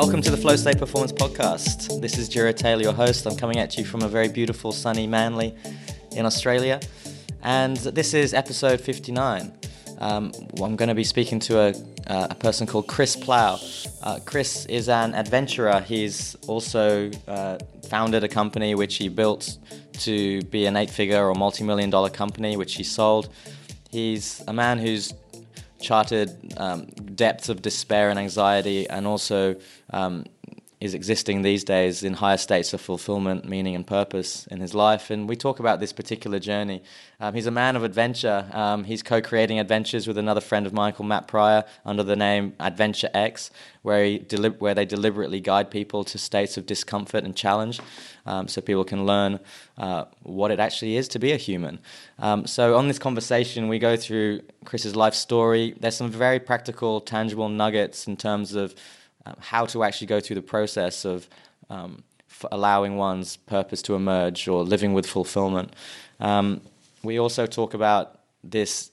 Welcome to the Flow State Performance Podcast. This is Jiro Taylor, your host. I'm coming at you from a very beautiful, sunny Manly in Australia. And this is episode 59. Um, I'm going to be speaking to a, uh, a person called Chris Plough. Uh, Chris is an adventurer. He's also uh, founded a company which he built to be an eight figure or multi million dollar company, which he sold. He's a man who's charted um, depths of despair and anxiety, and also um, is existing these days in higher states of fulfillment, meaning, and purpose in his life. And we talk about this particular journey. Um, he's a man of adventure. Um, he's co creating adventures with another friend of mine called Matt Pryor under the name Adventure X, where, he deli- where they deliberately guide people to states of discomfort and challenge um, so people can learn uh, what it actually is to be a human. Um, so, on this conversation, we go through Chris's life story. There's some very practical, tangible nuggets in terms of um, how to actually go through the process of um, allowing one's purpose to emerge or living with fulfillment. Um, we also talk about this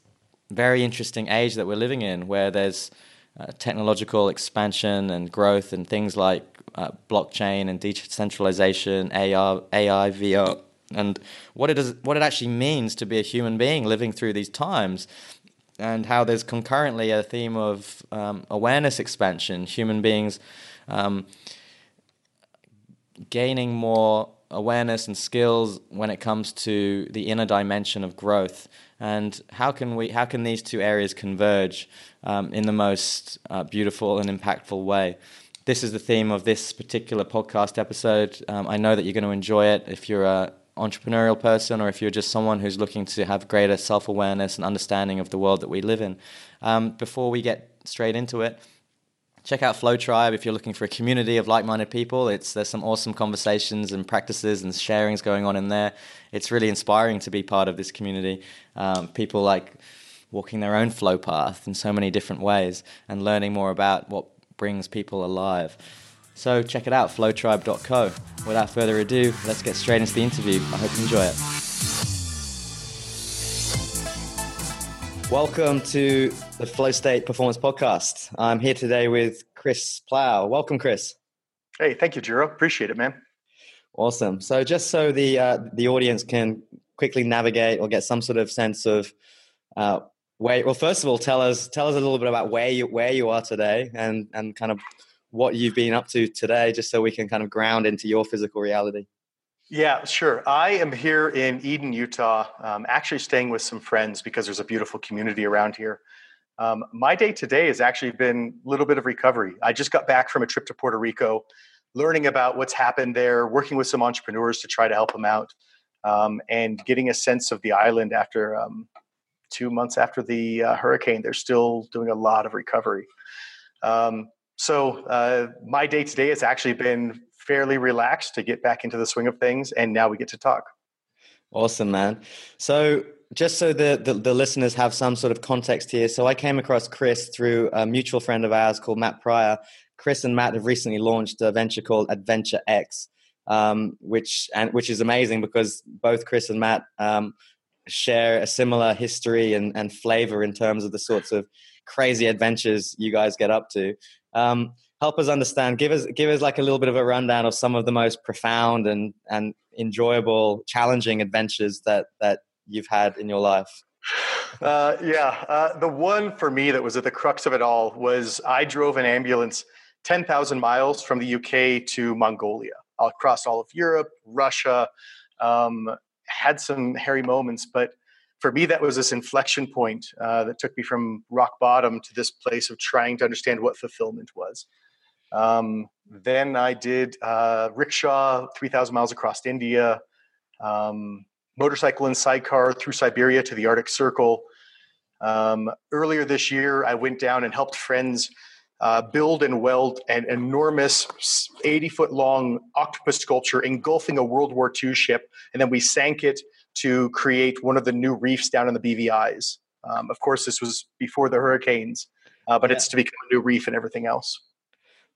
very interesting age that we're living in, where there's uh, technological expansion and growth, and things like uh, blockchain and decentralization, AR, AI, VR, and what it is, what it actually means to be a human being living through these times and how there's concurrently a theme of um, awareness expansion, human beings um, gaining more awareness and skills when it comes to the inner dimension of growth. And how can we? How can these two areas converge um, in the most uh, beautiful and impactful way? This is the theme of this particular podcast episode. Um, I know that you're going to enjoy it if you're a entrepreneurial person or if you're just someone who's looking to have greater self awareness and understanding of the world that we live in. Um, before we get straight into it, check out Flow Tribe if you're looking for a community of like minded people. It's, there's some awesome conversations and practices and sharings going on in there. It's really inspiring to be part of this community. Um, people like walking their own flow path in so many different ways and learning more about what brings people alive. So check it out, flowtribe.co. Without further ado, let's get straight into the interview. I hope you enjoy it. Welcome to the Flow State Performance Podcast. I'm here today with Chris Plough. Welcome, Chris. Hey, thank you, Jiro. Appreciate it, man. Awesome. So, just so the uh, the audience can quickly navigate or get some sort of sense of uh, where, well, first of all, tell us tell us a little bit about where you where you are today and and kind of what you've been up to today, just so we can kind of ground into your physical reality. Yeah, sure. I am here in Eden, Utah, um, actually staying with some friends because there's a beautiful community around here. Um, my day today has actually been a little bit of recovery. I just got back from a trip to Puerto Rico, learning about what's happened there, working with some entrepreneurs to try to help them out, um, and getting a sense of the island after um, two months after the uh, hurricane. They're still doing a lot of recovery. Um, so uh, my day to day has actually been fairly relaxed to get back into the swing of things, and now we get to talk. Awesome, man. So just so the, the, the, listeners have some sort of context here, so I came across Chris through a mutual friend of ours called Matt Pryor. Chris and Matt have recently launched a venture called Adventure X, um, which and which is amazing because both Chris and Matt um, share a similar history and, and flavor in terms of the sorts of crazy adventures you guys get up to. Um, help us understand. Give us give us like a little bit of a rundown of some of the most profound and and enjoyable, challenging adventures that that you've had in your life. Uh, yeah, uh, the one for me that was at the crux of it all was I drove an ambulance ten thousand miles from the UK to Mongolia, across all of Europe, Russia. Um, had some hairy moments, but for me, that was this inflection point uh, that took me from rock bottom to this place of trying to understand what fulfillment was. Um, then I did uh, rickshaw 3,000 miles across India, um, motorcycle and sidecar through Siberia to the Arctic Circle. Um, earlier this year, I went down and helped friends uh, build and weld an enormous 80 foot long octopus sculpture engulfing a World War II ship. And then we sank it to create one of the new reefs down in the BVI's. Um, of course, this was before the hurricanes, uh, but yeah. it's to become a new reef and everything else.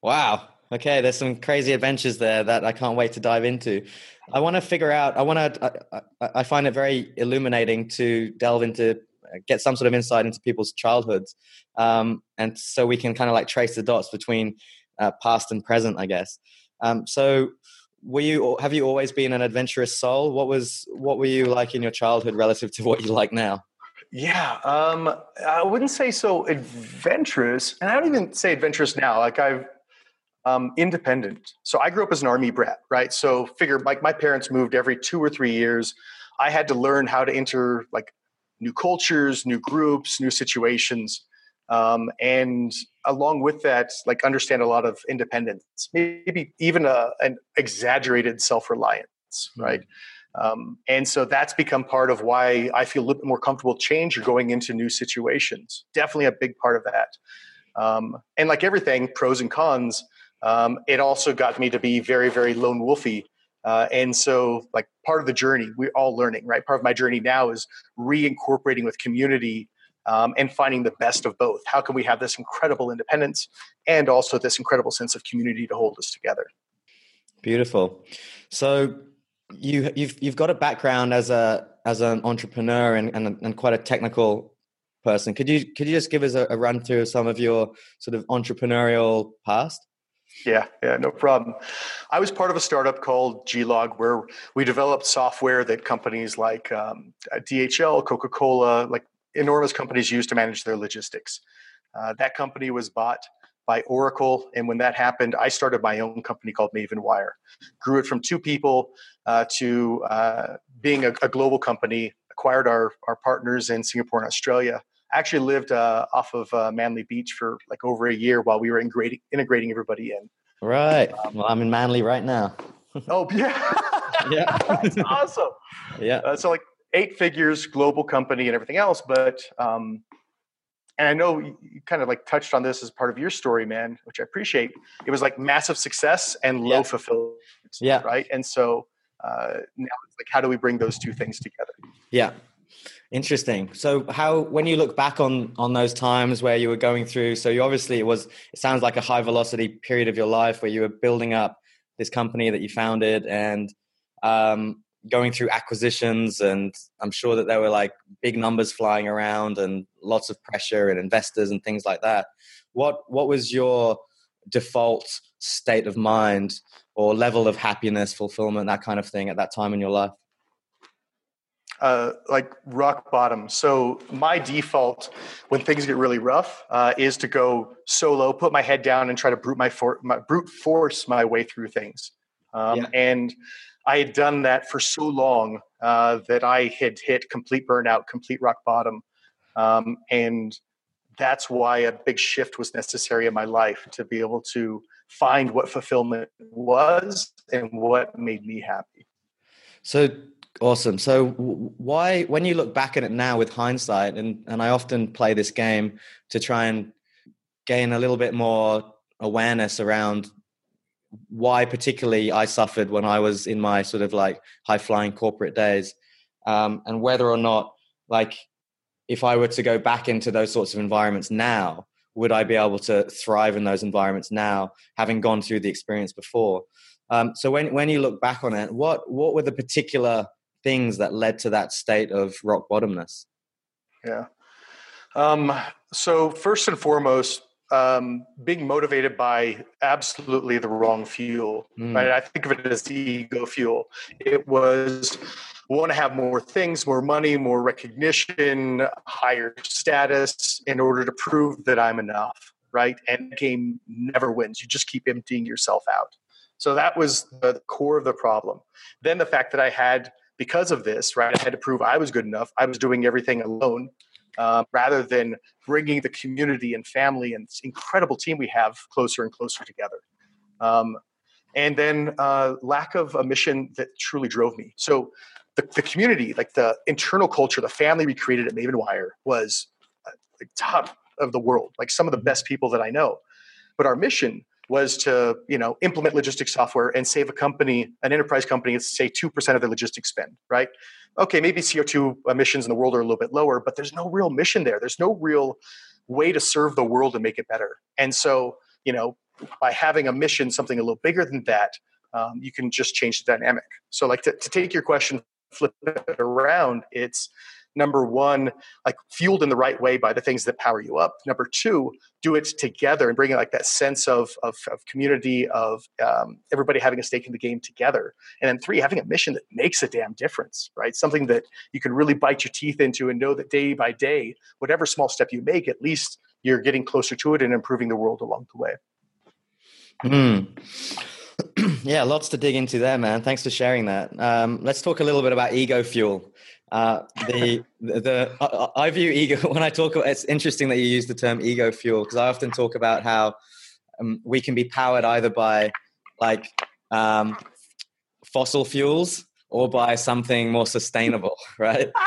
Wow. Okay, there's some crazy adventures there that I can't wait to dive into. I want to figure out. I want to. I, I, find it very illuminating to delve into, uh, get some sort of insight into people's childhoods, um, and so we can kind of like trace the dots between uh, past and present, I guess. Um, so, were you have you always been an adventurous soul? What was what were you like in your childhood relative to what you like now? Yeah, um, I wouldn't say so adventurous, and I don't even say adventurous now. Like I've um, independent. So I grew up as an army brat, right? So figure like my parents moved every two or three years. I had to learn how to enter like new cultures, new groups, new situations. Um, and along with that, like understand a lot of independence, maybe even a, an exaggerated self-reliance, mm-hmm. right? Um, and so that's become part of why I feel a little bit more comfortable change or going into new situations. Definitely a big part of that. Um, and like everything, pros and cons. Um, it also got me to be very, very lone wolfy uh, and so, like part of the journey, we're all learning, right? Part of my journey now is reincorporating with community um, and finding the best of both. How can we have this incredible independence and also this incredible sense of community to hold us together? Beautiful. So you you've you've got a background as a as an entrepreneur and and, and quite a technical person. Could you could you just give us a, a run through of some of your sort of entrepreneurial past? Yeah, yeah, no problem. I was part of a startup called Glog where we developed software that companies like um, DHL, Coca Cola, like enormous companies use to manage their logistics. Uh, that company was bought by Oracle, and when that happened, I started my own company called Maven Wire. Grew it from two people uh, to uh, being a, a global company. Acquired our our partners in Singapore and Australia actually lived uh, off of uh, Manly Beach for like over a year while we were integrating, integrating everybody in. Right. Um, well, I'm in Manly right now. oh yeah, yeah, that's awesome. Yeah. Uh, so like eight figures, global company, and everything else. But um, and I know you kind of like touched on this as part of your story, man, which I appreciate. It was like massive success and low yeah. fulfillment. Yeah. Right. And so uh, now it's like, how do we bring those two things together? Yeah. Interesting. So how when you look back on on those times where you were going through so you obviously it was it sounds like a high velocity period of your life where you were building up this company that you founded and um, going through acquisitions and I'm sure that there were like big numbers flying around and lots of pressure and investors and things like that. What what was your default state of mind or level of happiness, fulfillment, that kind of thing at that time in your life? uh, like rock bottom. So my default when things get really rough uh, is to go solo, put my head down, and try to brute my, for- my brute force my way through things. Um, yeah. And I had done that for so long uh, that I had hit complete burnout, complete rock bottom, um, and that's why a big shift was necessary in my life to be able to find what fulfillment was and what made me happy. So Awesome. So, why, when you look back at it now with hindsight, and and I often play this game to try and gain a little bit more awareness around why, particularly, I suffered when I was in my sort of like high flying corporate days, um, and whether or not, like, if I were to go back into those sorts of environments now, would I be able to thrive in those environments now, having gone through the experience before? Um, so when when you look back on it, what what were the particular things that led to that state of rock bottomness? Yeah. Um, so first and foremost, um, being motivated by absolutely the wrong fuel. Mm. Right? I think of it as the ego fuel. It was want to have more things, more money, more recognition, higher status in order to prove that I'm enough. Right? And game never wins. You just keep emptying yourself out. So that was the core of the problem. Then the fact that I had because of this, right, I had to prove I was good enough. I was doing everything alone uh, rather than bringing the community and family and incredible team we have closer and closer together. Um, and then uh, lack of a mission that truly drove me. So the, the, community, like the internal culture, the family we created at Maven Wire was uh, like top of the world, like some of the best people that I know. But our mission was to you know implement logistics software and save a company an enterprise company say 2% of their logistics spend right? Okay maybe co2 emissions in the world are a little bit lower but there's no real mission there. There's no real way to serve the world and make it better. And so you know by having a mission something a little bigger than that um, you can just change the dynamic. So like to, to take your question flip it around it's number one, like fueled in the right way by the things that power you up. Number two, do it together and bring like that sense of, of, of community, of um, everybody having a stake in the game together. And then three, having a mission that makes a damn difference, right? Something that you can really bite your teeth into and know that day by day, whatever small step you make, at least you're getting closer to it and improving the world along the way. Hmm. yeah, lots to dig into there, man. Thanks for sharing that. Um, let's talk a little bit about ego fuel. Uh, the the, the I, I, view ego when I talk. It's interesting that you use the term ego fuel because I often talk about how um, we can be powered either by like um, fossil fuels or by something more sustainable, right?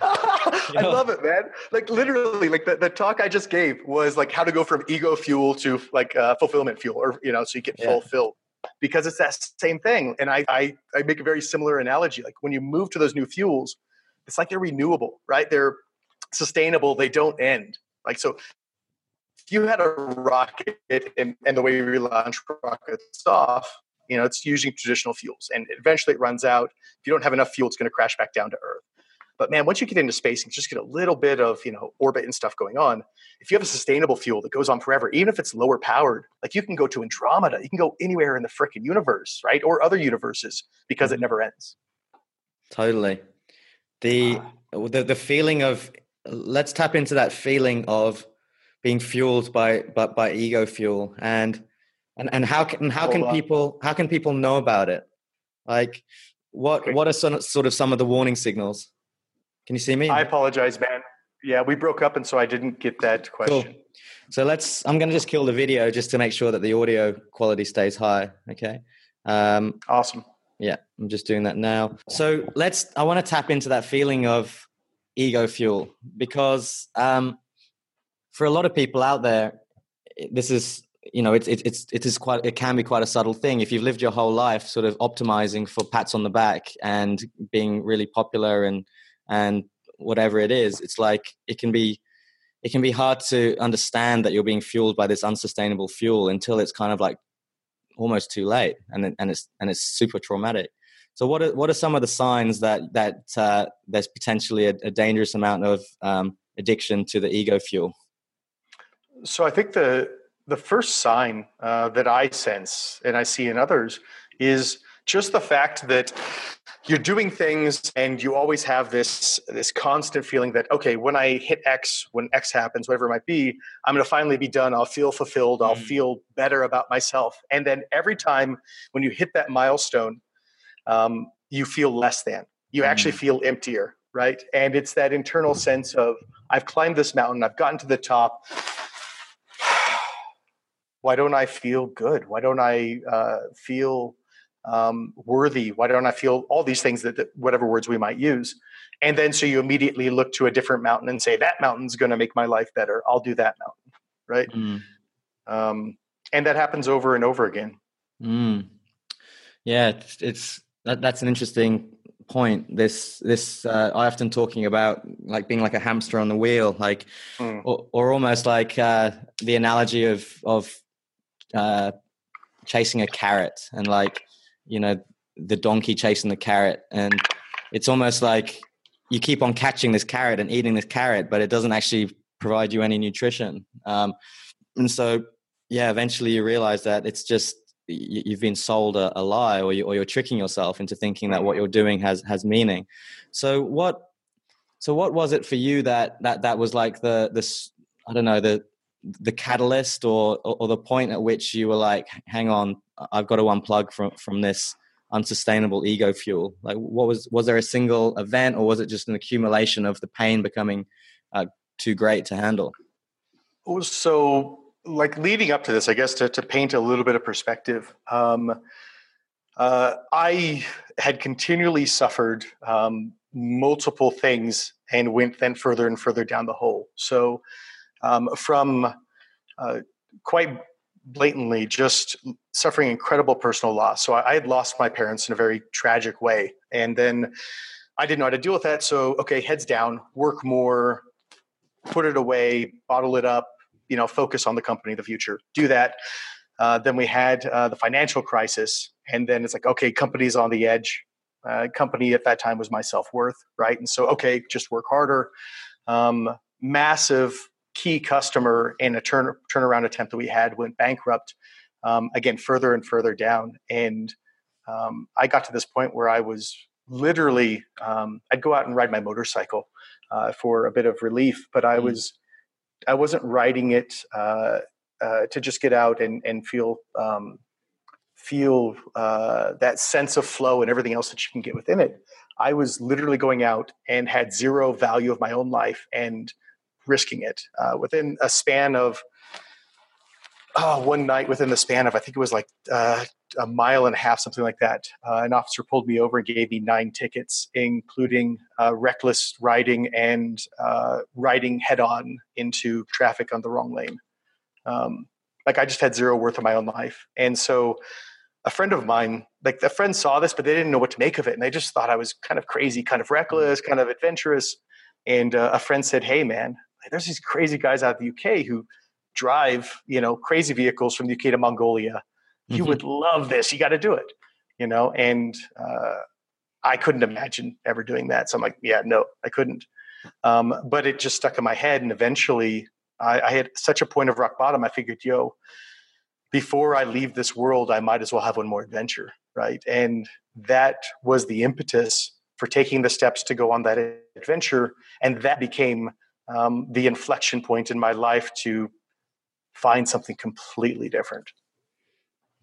I love it, man. Like literally, like the, the talk I just gave was like how to go from ego fuel to like uh, fulfillment fuel, or you know, so you get yeah. fulfilled because it's that same thing. And I, I I make a very similar analogy. Like when you move to those new fuels, it's like they're renewable, right? They're sustainable. They don't end. Like so, if you had a rocket and, and the way we launch rockets off, you know, it's using traditional fuels, and eventually it runs out. If you don't have enough fuel, it's going to crash back down to Earth. But man, once you get into space and just get a little bit of you know orbit and stuff going on, if you have a sustainable fuel that goes on forever, even if it's lower powered, like you can go to Andromeda, you can go anywhere in the freaking universe, right, or other universes because it mm-hmm. never ends. Totally the the the feeling of let's tap into that feeling of being fueled by by, by ego fuel. And and and how can how can people how can people know about it? Like what what are some, sort of some of the warning signals? Can you see me? I apologize man. Yeah we broke up and so i didn't get that question. Cool. so let's i'm going to just kill the video just to make sure that the audio quality stays high okay? Um, awesome yeah, I'm just doing that now. So let's. I want to tap into that feeling of ego fuel because um, for a lot of people out there, this is you know it's it's it is quite it can be quite a subtle thing if you've lived your whole life sort of optimizing for pats on the back and being really popular and and whatever it is it's like it can be it can be hard to understand that you're being fueled by this unsustainable fuel until it's kind of like almost too late, and and it's and it's super traumatic. So what are what are some of the signs that that uh, there's potentially a, a, dangerous amount of um, addiction to the ego fuel? So I think the the first sign uh, that I sense and I see in others is just the fact that you're doing things and you always have this this constant feeling that okay when i hit x when x happens whatever it might be i'm going to finally be done. I'll feel fulfilled. I'll mm. feel better about myself. And then every time when you hit that milestone um, you feel less than. You mm. actually feel emptier right? And it's that internal sense of i've climbed this mountain. I've gotten to the top. Why don't i feel good? Why don't i uh, feel um, worthy? Why don't I feel all these things that, that, whatever words we might use? And then so you immediately look to a different mountain and say that mountain's going to make my life better. I'll do that mountain, right? Mm. Um, and that happens over and over again. Mm. Yeah, it's, it's that, that's an interesting point. This this uh, I often talking about like being like a hamster on the wheel, like mm. or, or almost like uh, the analogy of of uh, chasing a carrot and like you know the donkey chasing the carrot. And it's almost like you keep on catching this carrot and eating this carrot but it doesn't actually provide you any nutrition. Um, and so yeah eventually you realize that it's just you've been sold a, a lie or, you, you're tricking yourself into thinking that what you're doing has has meaning. So what so what was it for you that that that was like the this i don't know the the catalyst or, or the point at which you were like hang on I've got to unplug from from this unsustainable ego fuel. Like, what was was there a single event, or was it just an accumulation of the pain becoming uh, too great to handle? So, like leading up to this, I guess to to paint a little bit of perspective. Um, uh, I had continually suffered um, multiple things and went then further and further down the hole. So, um, from uh, quite blatantly just suffering incredible personal loss. So I, I, had lost my parents in a very tragic way. And then I didn't know how to deal with that. So, okay, heads down, work more, put it away, bottle it up, you know, focus on the company, the future, do that. Uh, then we had uh, the financial crisis. And then it's like, okay, company's on the edge. uh, company at that time was my self worth, right? And so, okay, just work harder. Um, massive key customer in a turn turnaround attempt that we had went bankrupt. Um, again, further and further down, and um, I got to this point where I was literally um, I'd go out and ride my motorcycle uh, for a bit of relief, but I mm. was I wasn't riding it uh, uh, to just get out and and feel um, feel uh, that sense of flow and everything else that you can get within it. I was literally going out and had zero value of my own life and risking it uh, within a span of oh, one night within the span of I think it was like uh, a mile and a half, something like that. Uh, an officer pulled me over and gave me nine tickets, including uh, reckless riding and uh, riding head on into traffic on the wrong lane. Um, like I just had zero worth of my own life, and so a friend of mine, like a friend saw this, but they didn't know what to make of it. And they just thought I was kind of crazy, kind of reckless, kind of adventurous. And uh, a friend said, Hey, man, there's these crazy guys out of the UK who drive, you know, crazy vehicles from the UK to Mongolia. You mm-hmm. would love this. You got to do it, you know? And uh, I couldn't imagine ever doing that. So I'm like, yeah, no, I couldn't. Um, but it just stuck in my head. And eventually I, I had such a point of rock bottom. I figured, yo, before I leave this world, I might as well have one more adventure, right? And that was the impetus for taking the steps to go on that adventure. And that became um, the inflection point in my life to find something completely different.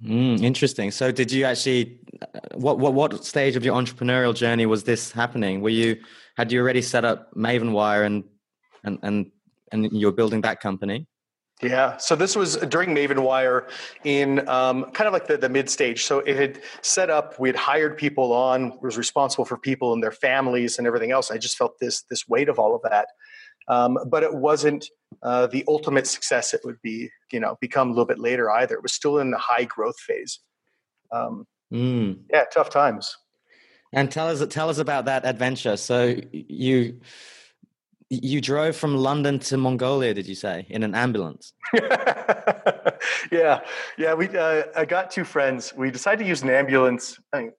Mm, interesting. So, did you actually? Uh, what what what stage of your entrepreneurial journey was this happening? Were you had you already set up Mavenwire and and and and you're building that company? Yeah, so this was during Mavenwire in um, kind of like the, the mid stage. So it had set up, we had hired people on, was responsible for people and their families and everything else. I just felt this this weight of all of that, um, but it wasn't uh, the ultimate success. It would be, you know, become a little bit later either. It was still in the high growth phase. Um, mm. Yeah, tough times. And tell us tell us about that adventure. So you you drove from London to Mongolia, did you say, in an ambulance? yeah, yeah. We uh, I got two friends. We decided to use an ambulance. I mean,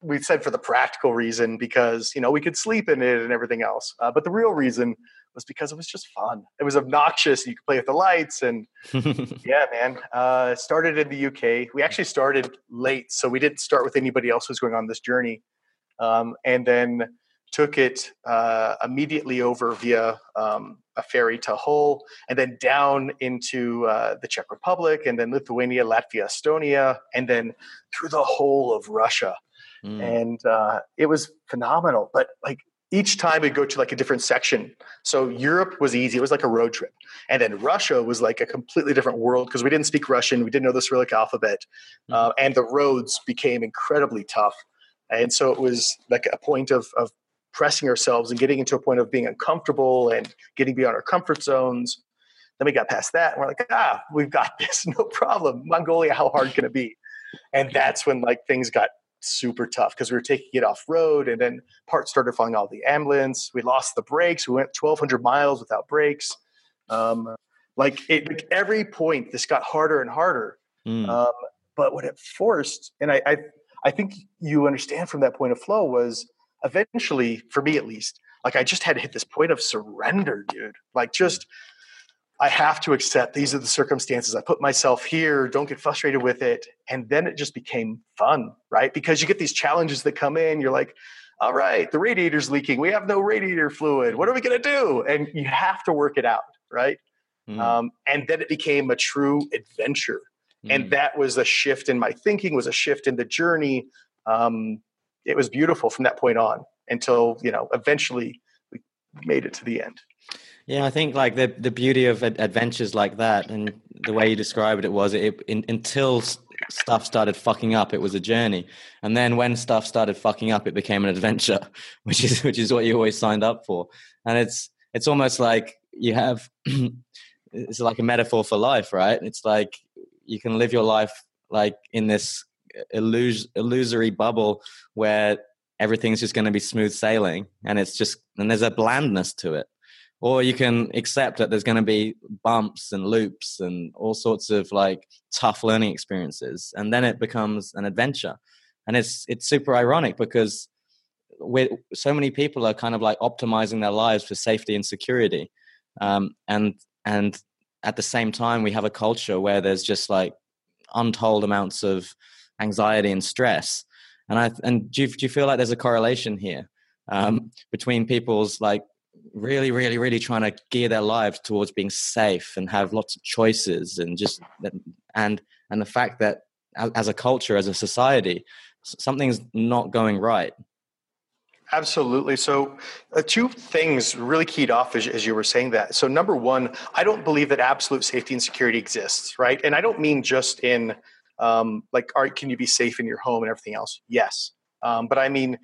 we said for the practical reason because you know we could sleep in it and everything else. Uh, but the real reason was because it was just fun. It was obnoxious. You could play with the lights and yeah, man. Uh, started in the UK. We actually started late, so we didn't start with anybody else who's going on this journey. Um, and then took it uh, immediately over via um, a ferry to Hull, and then down into uh, the Czech Republic, and then Lithuania, Latvia, Estonia, and then through the whole of Russia. Mm. And uh, it was phenomenal. But like each time we'd go to like a different section. So Europe was easy; it was like a road trip, and then Russia was like a completely different world because we didn't speak Russian, we didn't know the Cyrillic alphabet, mm. uh, and the roads became incredibly tough. And so it was like a point of, of pressing ourselves and getting into a point of being uncomfortable and getting beyond our comfort zones. Then we got past that and we're like, ah, we've got this, no problem. Mongolia, how hard can it be? And that's when like things got super tough because we were taking it off road and then parts started falling out of the ambulance. We lost the brakes. We went 1,200 miles without brakes. Um, like, it, like every point, this got harder and harder. Mm. Um, but what it forced, and I, I, I think you understand from that point of flow was eventually, for me at least, like I just had to hit this point of surrender, dude. Like just I have to accept these are the circumstances. I put myself here, don't get frustrated with it. And then it just became fun, right? Because you get these challenges that come in, you're like, all right, the radiator's leaking. We have no radiator fluid. What are we going to do? And you have to work it out, right? Mm. Um, and then it became a true adventure. Mm. And that was a shift in my thinking, was a shift in the journey. Um, it was beautiful from that point on until you know eventually we made it to the end. Yeah, I think like the the beauty of adventures like that, and the way you described it was it in, until stuff started fucking up, it was a journey, and then when stuff started fucking up, it became an adventure, which is which is what you always signed up for, and it's it's almost like you have it's like a metaphor for life, right? It's like you can live your life like in this illus- illusory bubble where everything's just going to be smooth sailing and it's just and there's a blandness to it or you can accept that there's going to be bumps and loops and all sorts of like tough learning experiences and then it becomes an adventure. And it's it's super ironic because with so many people are kind of like optimizing their lives for safety and security um, and and at the same time we have a culture where there's just like untold amounts of anxiety and stress. And i and do you, do you feel like there's a correlation here um, between people's like really really really trying to gear their lives towards being safe and have lots of choices and just and and the fact that as a culture as a society something's not going right Absolutely. So, uh, two things really keyed off as, as, you were saying that. So, number one, I don't believe that absolute safety and security exists, right? And I don't mean just in um, like, are, can you be safe in your home and everything else? Yes. Um, but I mean,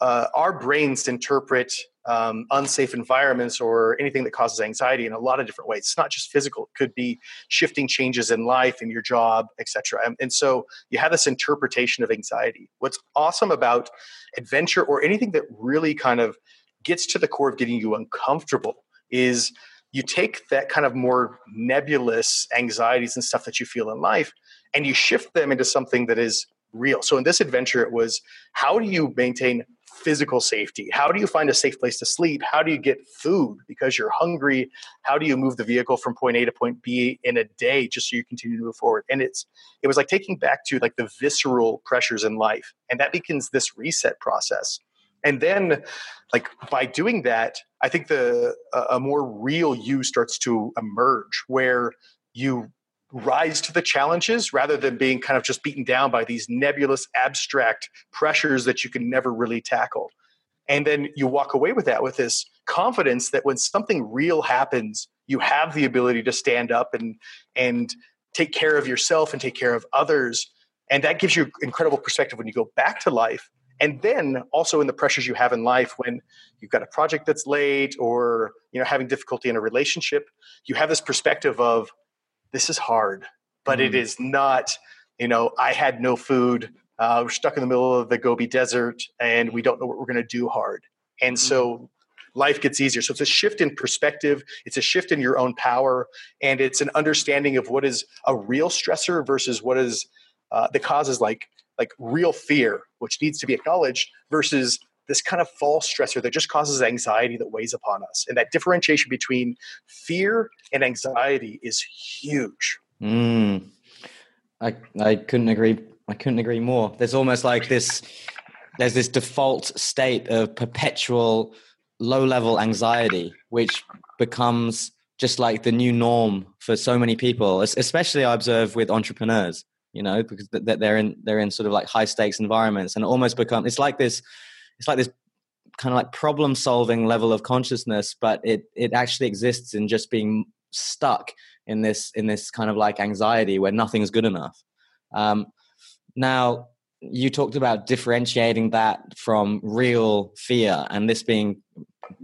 uh, our brains interpret um, unsafe environments or anything that causes anxiety in a lot of different ways. It's not just physical; it could be shifting changes in life, in your job, etc. And, and so you have this interpretation of anxiety. What's awesome about adventure or anything that really kind of gets to the core of getting you uncomfortable is you take that kind of more nebulous anxieties and stuff that you feel in life and you shift them into something that is real. So in this adventure, it was how do you maintain physical safety? How do you find a safe place to sleep? How do you get food because you're hungry? How do you move the vehicle from point A to point B in a day just so you continue to move forward? And it's it was like taking back to like the visceral pressures in life, and that begins this reset process. And then, like by doing that, I think the a more real you starts to emerge, where you rise to the challenges rather than being kind of just beaten down by these nebulous abstract pressures that you can never really tackle. And then you walk away with that with this confidence that when something real happens you have the ability to stand up and and take care of yourself and take care of others. And that gives you incredible perspective when you go back to life. And then also in the pressures you have in life when you've got a project that's late or you know having difficulty in a relationship you have this perspective of this is hard, but mm. it is not, you know, I had no food. Uh, we're stuck in the middle of the Gobi Desert and we don't know what we're going to do hard. And mm. so life gets easier. So it's a shift in perspective, it's a shift in your own power, and it's an understanding of what is a real stressor versus what is uh, the causes like like real fear, which needs to be acknowledged, versus this kind of false stressor that just causes anxiety that weighs upon us. And that differentiation between fear and anxiety is huge. Mm. I I couldn't agree. I couldn't agree more. There's almost like this. There's this default state of perpetual low level anxiety, which becomes just like the new norm for so many people. Especially, I observe with entrepreneurs. You know, because they're in they're in sort of like high stakes environments, and almost become it's like this it's like this kind of like problem solving level of consciousness but it it actually exists in just being stuck in this in this kind of like anxiety where nothing's good enough. Um, now you talked about differentiating that from real fear and this being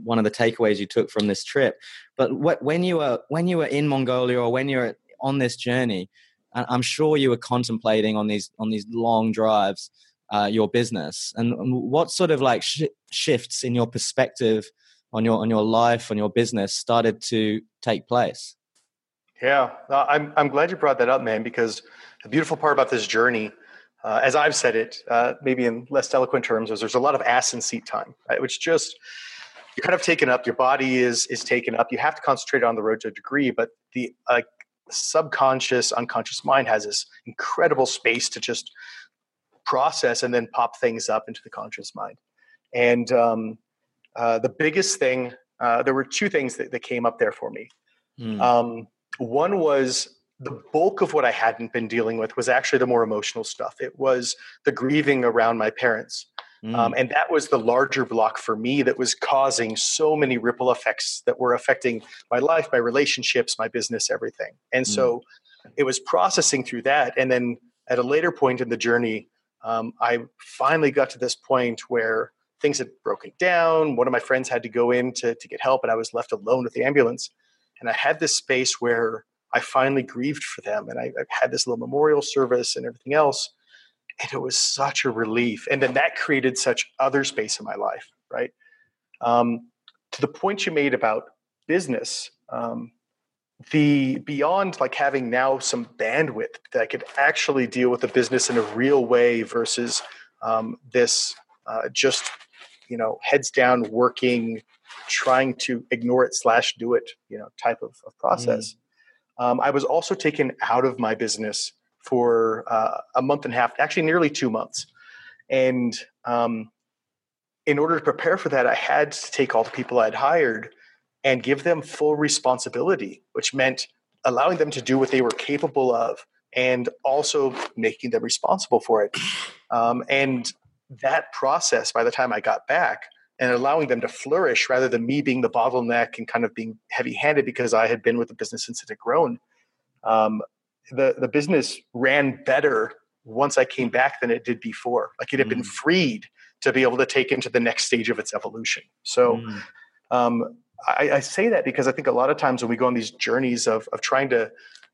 one of the takeaways you took from this trip. But what, when you were when you were in mongolia or when you're on this journey i'm sure you were contemplating on these on these long drives uh, your business? And what sort of like sh- shifts in your perspective on your on your life on your business started to take place? Yeah i'm, I'm glad you brought that up man because the beautiful part about this journey uh, as i've said it uh, maybe in less eloquent terms is there's a lot of ass and seat time right? which just you're kind of taken up your body is is taken up. You have to concentrate on the road to a degree but the uh, subconscious unconscious mind has this incredible space to just process and then pop things up into the conscious mind. And um, uh, the biggest thing, uh, there were two things that, that, came up there for me. Mm. Um, one was the bulk of what I hadn't been dealing with was actually the more emotional stuff. It was the grieving around my parents. Mm. Um, and that was the larger block for me that was causing so many ripple effects that were affecting my life, my relationships, my business, everything. And mm. so it was processing through that. And then at a later point in the journey, um, I finally got to this point where things had broken down. One of my friends had to go in to, to get help, and I was left alone with the ambulance. And I had this space where I finally grieved for them, and I, I had this little memorial service and everything else. And it was such a relief. And then that created such other space in my life, right? Um, to the point you made about business, um, the beyond like having now some bandwidth that could actually deal with the business in a real way versus um, this uh, just you know heads down working trying to ignore it slash do it you know type of, of process mm. um, i was also taken out of my business for uh, a month and a half actually nearly two months and um, in order to prepare for that i had to take all the people i'd hired and give them full responsibility which meant allowing them to do what they were capable of and also making them responsible for it um, and that process by the time I got back and allowing them to flourish rather than me being the bottleneck and kind of being heavy handed because I had been with the business since it had grown. Um, the, the business ran better once I came back than it did before. Like it had mm. been freed to be able to take into the next stage of its evolution. So mm. um, I, I, say that because I think a lot of times when we go on these journeys of, of trying to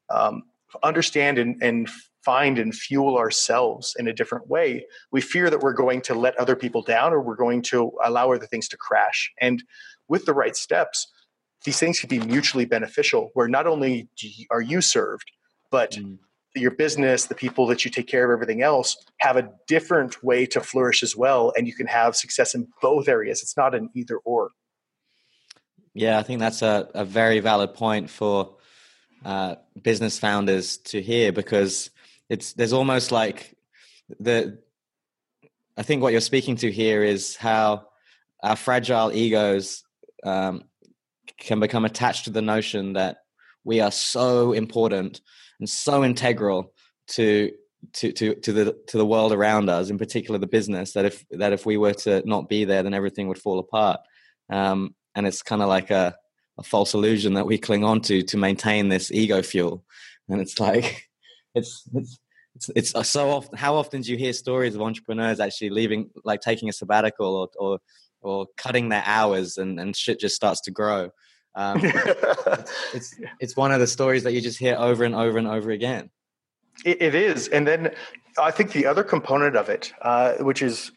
um, understand and, and find and fuel ourselves in a different way, we fear that we're going to let other people down or we're going to allow other things to crash. And with the right steps, these things can be mutually beneficial, where not only are you served, but mm. your business, the people that you take care of, everything else have a different way to flourish as well. And you can have success in both areas. It's not an either or. Yeah, I think that's a, a very valid point for uh, business founders to hear because it's there's almost like the I think what you're speaking to here is how our fragile egos um, can become attached to the notion that we are so important and so integral to to to to the to the world around us, in particular the business. That if that if we were to not be there, then everything would fall apart. Um, and it's kind of like a, a false illusion that we cling on to to maintain this ego fuel. And it's like it's it's it's, it's uh, so often. How often do you hear stories of entrepreneurs actually leaving, like taking a sabbatical or or, or cutting their hours, and and shit just starts to grow. Um, it's, it's it's one of the stories that you just hear over and over and over again. it, it is, and then I think the other component of it, uh, which is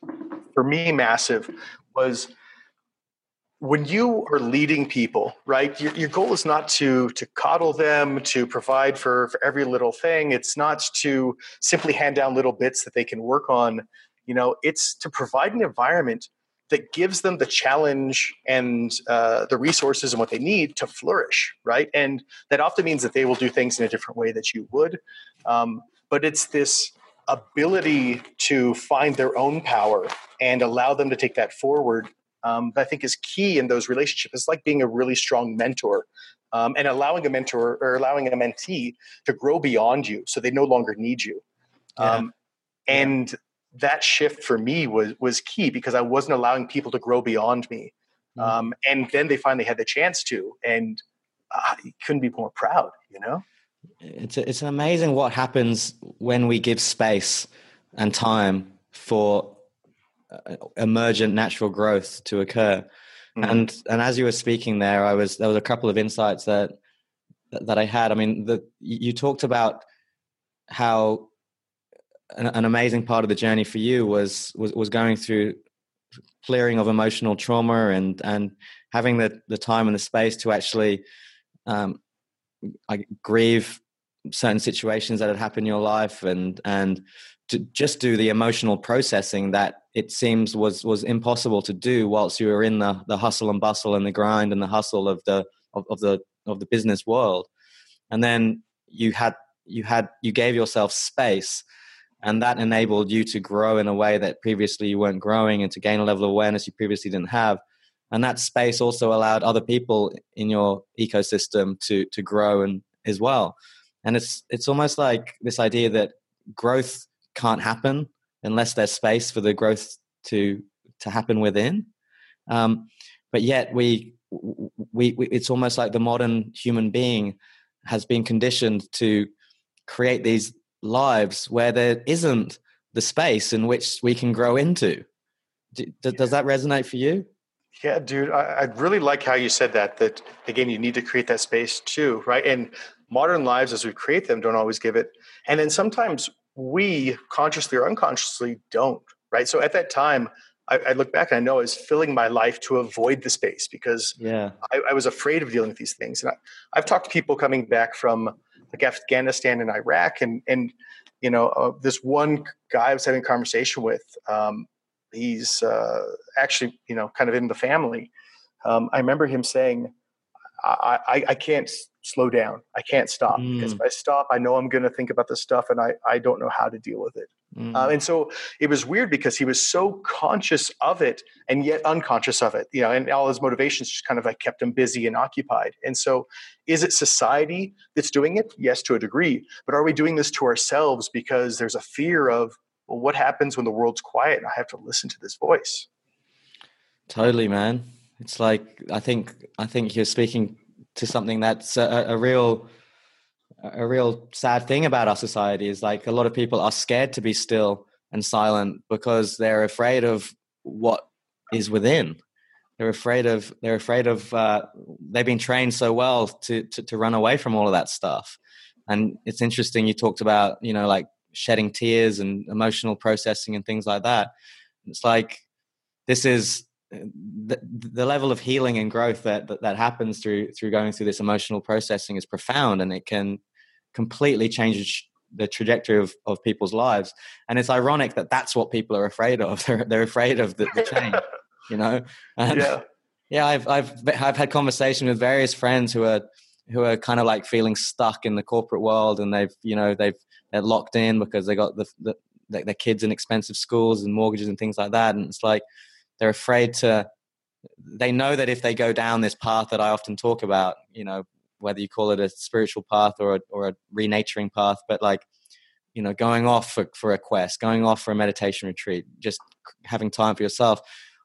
for me massive, was when you are leading people right your, your, goal is not to to coddle them to provide for for every little thing. It's not to simply hand down little bits that they can work on. You know it's to provide an environment that gives them the challenge and uh, the resources and what they need to flourish right? And that often means that they will do things in a different way that you would. Um, but it's this ability to find their own power and allow them to take that forward um, that I think is key in those relationships. It's like being a really strong mentor um, and allowing a mentor or allowing a mentee to grow beyond you so they no longer need you. Yeah. Um, and yeah. that shift for me was, was key because I wasn't allowing people to grow beyond me. Mm. and then they finally had the chance to, and I couldn't be more proud, you know? It's, it's amazing what happens when we give space and time for emergent natural growth to occur. Mm-hmm. And and as you were speaking there, I was there was a couple of insights that that I had. I mean, the, you talked about how an, an, amazing part of the journey for you was was was going through clearing of emotional trauma and and having the the time and the space to actually um, I grieve certain situations that had happened in your life and and to just do the emotional processing that it seems was was impossible to do whilst you were in the the hustle and bustle and the grind and the hustle of the of, of the of the business world. And then you had you had you gave yourself space and that enabled you to grow in a way that previously you weren't growing and to gain a level of awareness you previously didn't have. And that space also allowed other people in your ecosystem to to grow and as well. And it's it's almost like this idea that growth can't happen unless there's space for the growth to to happen within. Um, but yet we, we, we it's almost like the modern human being has been conditioned to create these lives where there isn't the space in which we can grow into. does that resonate for you? Yeah, dude, I, I, really like how you said that. That again, you need to create that space too, right? And modern lives, as we create them, don't always give it. And then sometimes we consciously or unconsciously don't right? So at that time I, I, look back and i know i was filling my life to avoid the space because yeah. I, I was afraid of dealing with these things. And I, have talked to people coming back from like afghanistan and iraq and and you know uh, this one guy i was having a conversation with um, he's uh, actually you know kind of in the family. Um, I remember him saying, I, I, I, can't slow down. I can't stop mm. because if I stop, I know I'm going to think about this stuff and I, I don't know how to deal with it. Mm. Uh, and so it was weird because he was so conscious of it and yet unconscious of it, you know, and all his motivations just kind of like kept him busy and occupied. And so is it society that's doing it? Yes, to a degree. But are we doing this to ourselves because there's a fear of, well, what happens when the world's quiet and I have to listen to this voice? Totally, man. It's like I think I think you're speaking to something that's a, a real a real sad thing about our society is like a lot of people are scared to be still and silent because they're afraid of what is within. They're afraid of they're afraid of uh, they've been trained so well to, to, to run away from all of that stuff. And it's interesting you talked about you know like shedding tears and emotional processing and things like that. It's like this is the, the level of healing and growth that, that, that happens through through going through this emotional processing is profound and it can completely change the trajectory of, of people's lives. And it's ironic that that's what people are afraid of. They're, they're afraid of the, the change you know? And yeah. yeah I've, I've i've had conversation with various friends who are who are kind of like feeling stuck in the corporate world and they've you know they've they're locked in because they got the, the their kids in expensive schools and mortgages and things like that. And it's like they're afraid to they know that if they go down this path that I often talk about, you know, whether you call it a spiritual path or a, or a renaturing path, but like, you know, going off for, for a quest, going off for a meditation retreat, just having time for yourself.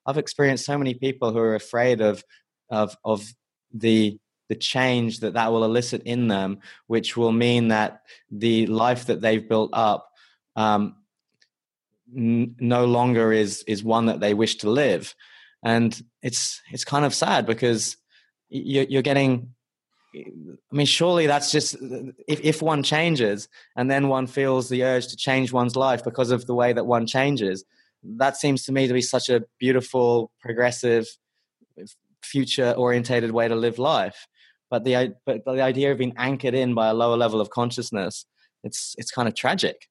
I've experienced so many people who are afraid of, of, of the, the change that that will elicit in them, which will mean that the life that they've built up um, n- no longer is is one that they wish to live and it's it's kind of sad because you're, you're getting I mean, surely that's just if, if one changes and then one feels the urge to change one's life because of the way that one changes. That seems to me to be such a beautiful, progressive, future orientated way to live life. But the but the idea of being anchored in by a lower level of consciousness, it's it's kind of tragic.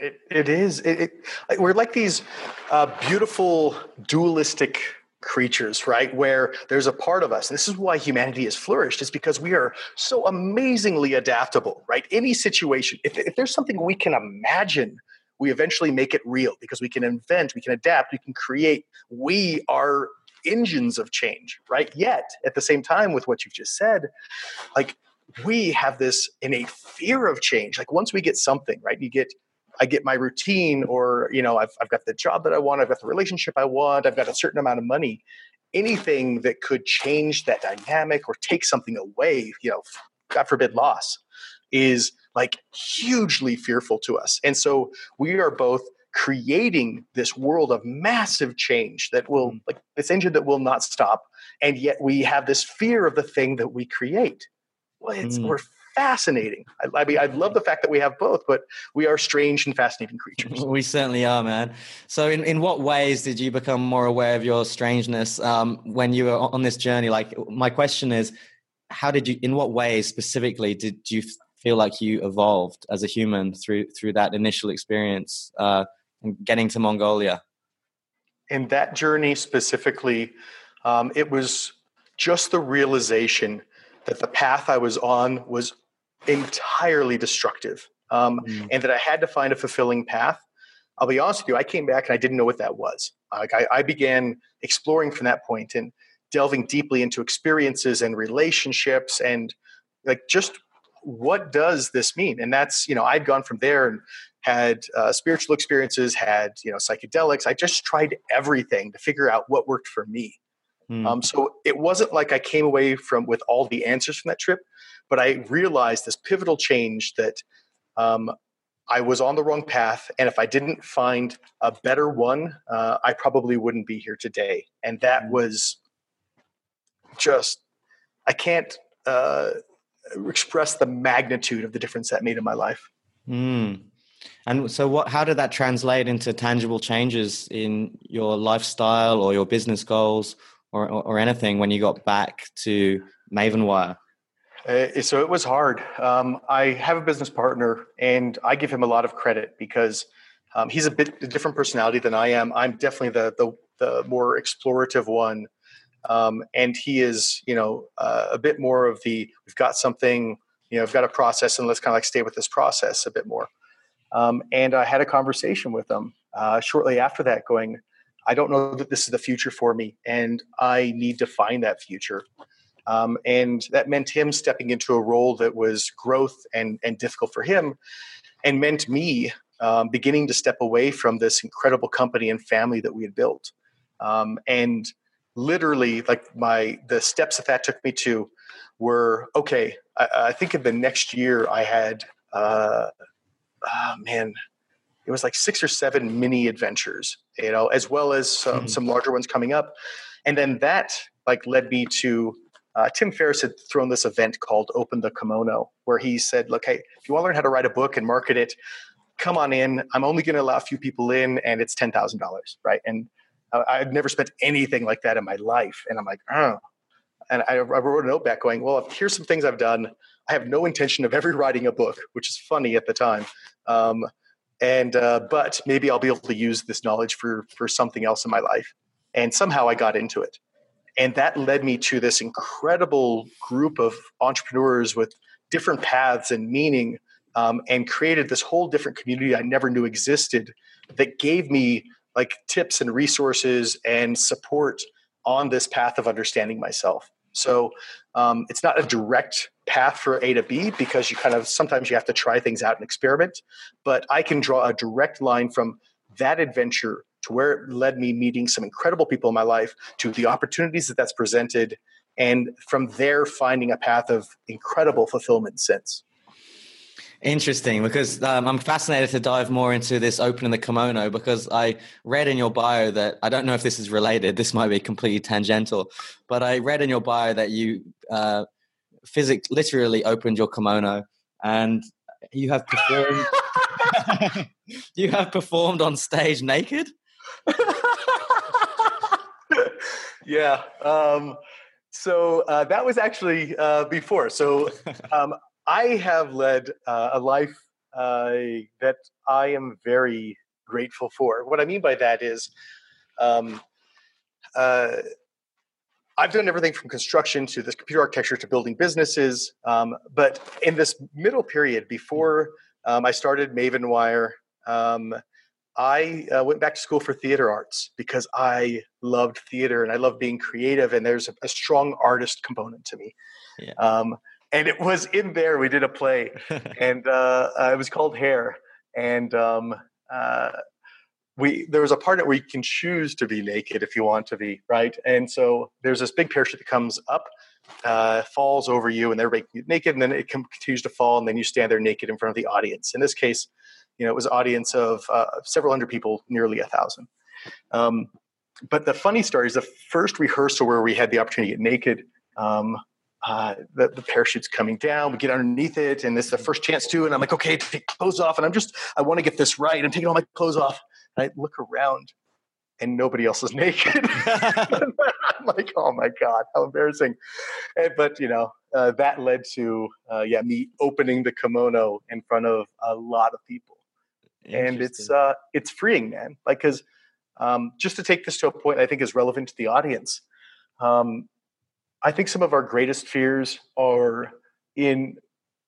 It, it is. It, it, we're like these uh, beautiful dualistic creatures, right? Where there's a part of us. This is why humanity has flourished, is because we are so amazingly adaptable, right? Any situation, if, if there's something we can imagine, we eventually make it real because we can invent, we can adapt, we can create. We are engines of change, right? Yet at the same time, with what you've just said, like we have this innate fear of change. Like once we get something, right? You get I get my routine or, you know, I've, I've got the job that I want, I've got the relationship I want, I've got a certain amount of money. Anything that could change that dynamic or take something away, you know, God forbid loss, is like hugely fearful to us. And so we are both creating this world of massive change that will, mm. like this engine that will not stop. And yet we have this fear of the thing that we create. Well, it's, mm. we're fascinating. I, I, mean, I love the fact that we have both, but we are strange and fascinating creatures. We certainly are, man. So, in, in what ways did you become more aware of your strangeness um, when you were on this journey? Like, my question is, how did you? In what ways specifically did you feel like you evolved as a human through through that initial experience uh, and getting to Mongolia? In that journey specifically, um, it was just the realization that the path I was on was entirely destructive um, mm. and that I had to find a fulfilling path. I'll be honest with you, I came back and I didn't know what that was. Like I, I began exploring from that point and delving deeply into experiences and relationships and like just what does this mean? And that's, you know, I'd gone from there and had uh, spiritual experiences, had, you know, psychedelics. I just tried everything to figure out what worked for me. Mm. Um, so it wasn't like I came away from with all the answers from that trip, but I realized this pivotal change that um, I was on the wrong path, and if I didn't find a better one, uh, I probably wouldn't be here today. And that mm. was just I can't uh, express the magnitude of the difference that made in my life. Mm. And so, what? How did that translate into tangible changes in your lifestyle or your business goals or, or, anything when you got back to Mavenwire? Uh, so it was hard. Um, I have a business partner, and I give him a lot of credit because Um, he's a bit a different personality than I am. I'm definitely the the, the more explorative one, um, and he is you know uh, a bit more of the we've got something you know I've got a process and let's kind of like stay with this process a bit more. Um, and I had a conversation with him uh, shortly after that, going, I don't know that this is the future for me, and I need to find that future. Um, and that meant him stepping into a role that was growth and, and difficult for him, and meant me um, beginning to step away from this incredible company and family that we had built. Um, and literally, like my the steps that that took me to were okay. I, I think in the next year I had, uh, oh man, it was like six or seven mini adventures, you know, as well as some, mm-hmm. some larger ones coming up. And then that like led me to uh, Tim Ferriss had thrown this event called Open the Kimono, where he said, "Look, hey, if you want to learn how to write a book and market it, come on in. I'm only going to allow a few people in, and it's ten thousand dollars, right?" And I've never spent anything like that in my life, and I'm like, oh. And I, I wrote a note back going, "Well, here's some things I've done. I have no intention of ever writing a book, which is funny at the time." Um, and uh, but maybe I'll be able to use this knowledge for for something else in my life. And somehow I got into it, and that led me to this incredible group of entrepreneurs with different paths and meaning, um, and created this whole different community I never knew existed that gave me like tips and resources and support on this path of understanding myself. So um, it's not a direct path for A to B because you kind of sometimes you have to try things out and experiment. But I can draw a direct line from that adventure to where it led me meeting some incredible people in my life to the opportunities that that's presented and from there finding a path of incredible fulfillment since Interesting, because um, I'm fascinated to dive more into this opening the kimono because I read in your bio that I don't know if this is related. This might be completely tangential, but I read in your bio that you uh, physically, literally opened your kimono and you have performed. you have performed on stage naked. yeah. Um, so uh, that was actually uh, before. So um, I have led uh, a life uh, that I am very grateful for. What I mean by that is, um, uh, I've done everything from construction to this computer architecture to building businesses. Um, but in this middle period before um, I started Maven Wire, um, I uh, went back to school for theater arts because I loved theater and I love being creative, and there's a, a strong artist component to me. Yeah. Um, and it was in there. We did a play, and uh, uh, it was called Hair. And um, uh, we there was a part where you can choose to be naked if you want to be, right? And so there's this big parachute that comes up, uh, falls over you, and they're making naked, and then it continues to fall, and then you stand there naked in front of the audience. In this case, you know, it was an audience of uh, several hundred people, nearly a thousand. Um, but the funny story is the first rehearsal where we had the opportunity to get naked. Um, uh, the, the, parachute's coming down. We get underneath it, and this is the first chance too. And I'm like, okay, take clothes off. And I'm just, I want to get this right. I'm taking all my clothes off. And I look around, and nobody else is naked. I'm like, oh my god, how embarrassing! And, but you know, uh, that led to uh, yeah, me opening the kimono in front of a lot of people, and it's uh, it's freeing, man. Like, because um, just to take this to a point, I think is relevant to the audience. Um, I think some of our greatest fears are in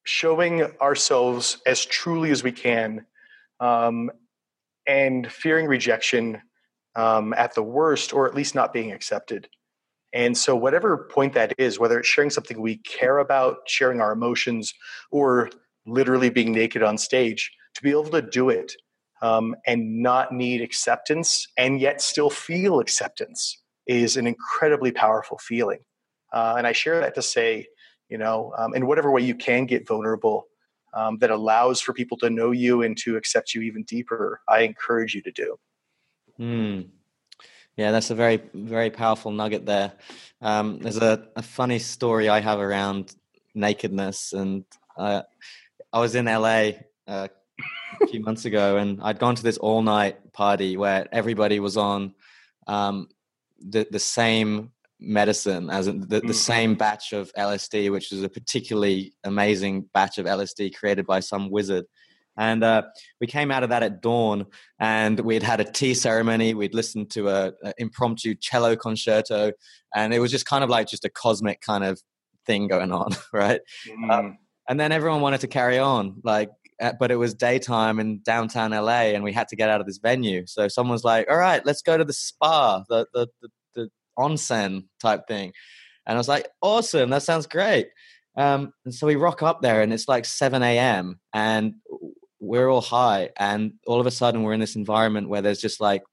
showing ourselves as truly as we can um, and fearing rejection um, at the worst, or at least not being accepted. And so, whatever point that is, whether it's sharing something we care about, sharing our emotions, or literally being naked on stage, to be able to do it um, and not need acceptance and yet still feel acceptance is an incredibly powerful feeling. Uh, and I share that to say, you know, um, in whatever way you can get vulnerable um, that allows for people to know you and to accept you even deeper, I encourage you to do. Hmm. Yeah, that's a very, very powerful nugget there. Um, there's a, a, funny story I have around nakedness, and uh, I was in LA uh, a few months ago, and I'd gone to this all night party where everybody was on um, the the same medicine as in the, the mm-hmm. same batch of LSD, which is a particularly amazing batch of LSD created by some wizard. And uh, we came out of that at dawn, and we'd had a tea ceremony. We'd listened to a, a impromptu cello concerto, and it was just kind of like just a cosmic kind of thing going on, right? Mm. Um, and then everyone wanted to carry on, like but it was daytime in downtown LA and we had to get out of this venue. So someone's like, all right, let's go to the spa, the, the, the, the onsen type thing. And I was like, awesome, that sounds great. Um, and so we rock up there and it's like 7 a.m. and we're all high. And all of a sudden we're in this environment where there's just like,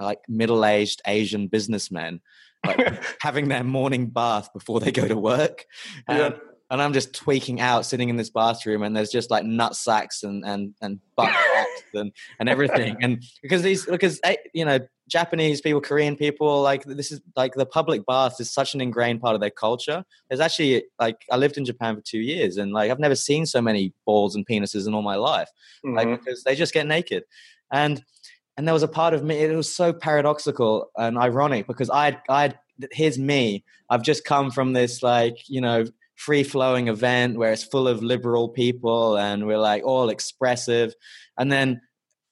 like middle-aged Asian businessmen like having their morning bath before they go to work. And, yeah and I'm just tweaking out, sitting in this bathroom, and there's just like nut sacks and and and butt and and everything, and because these because eh, you know Japanese people, Korean people, like this is like the public bath is such an ingrained part of their culture. There's actually like I lived in Japan for two years, and like I've never seen so many balls and penises in all my life, mm-hmm. like because they just get naked, and and there was a part of me it was so paradoxical and ironic because I I here's me I've just come from this like you know free flowing event where it's full of liberal people and we're like all expressive. And then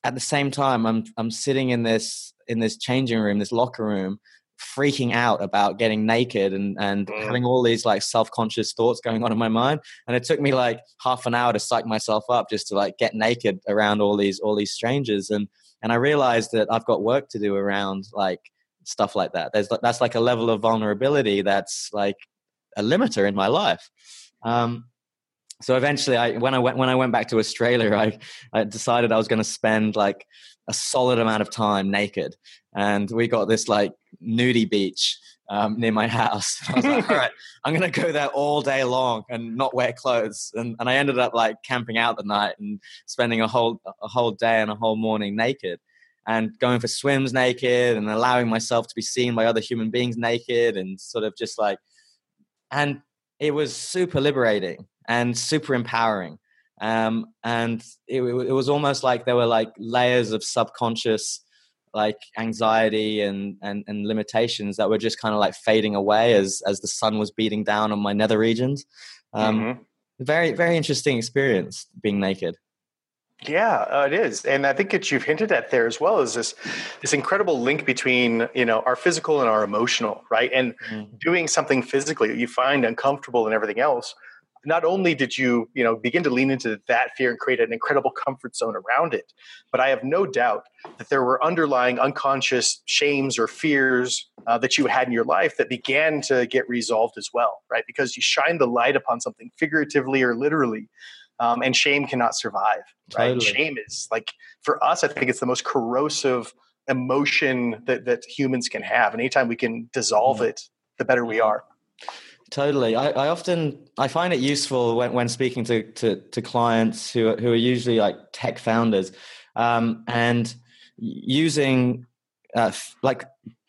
at the same time i'm i'm sitting in this in this changing room this locker room freaking out about getting naked and and mm. having all these like self-conscious thoughts going on in my mind. And it took me like half an hour to psych myself up just to like get naked around all these all these strangers. And and i realized that i've got work to do around like stuff like that. There's that's like a level of vulnerability that's like a limiter in my life. Um, so eventually, I when I went when I went back to Australia, I, I decided I was going to spend like a solid amount of time naked, and we got this like nudie beach um, near my house. I was like, all right, I'm going to go there all day long and not wear clothes. And, and I ended up like camping out the night and spending a whole a whole day and a whole morning naked, and going for swims naked and allowing myself to be seen by other human beings naked, and sort of just like and it was super liberating and super empowering. Um, and it, it, was almost like there were like layers of subconscious like anxiety and, and, and limitations that were just kind of like fading away as, as the sun was beating down on my nether regions. Um, mm-hmm. very very interesting experience being naked yeah, uh, it is, and I think that you've hinted at there as well is this this incredible link between you know our physical and our emotional, right? And mm-hmm. doing something physically that you find uncomfortable and everything else. Not only did you you know begin to lean into that fear and create an incredible comfort zone around it, but I have no doubt that there were underlying unconscious shames or fears uh, that you had in your life that began to get resolved as well, right? Because you shine the light upon something figuratively or literally um, and shame cannot survive. Right? Totally. Shame is like for us, I think it's the most corrosive emotion that that humans can have, and anytime we can dissolve mm. it, the better we are. Totally. I, I, often I find it useful when, when speaking to, to, to clients who are, who are usually like tech founders, um, and using uh, like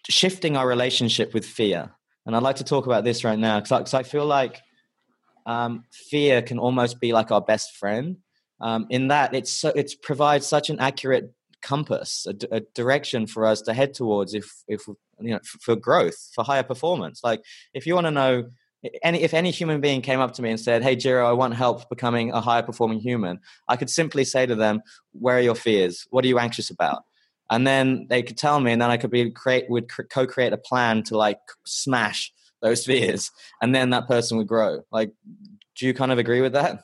shifting our relationship with fear. And I'd like to talk about this right now because I, I, feel like um, fear can almost be like our best friend um, in that it's so, it provides such an accurate compass, a, a, direction for us to head towards if if you know for growth, for higher performance. Like if you want to know any if any human being came up to me and said, "Hey, Jiro, I want help becoming a higher performing human," I could simply say to them, "Where are your fears? What are you anxious about?" And then they could tell me, and then I could be create would co-create a plan to like smash those fears and then that person would grow like do you kind of agree with that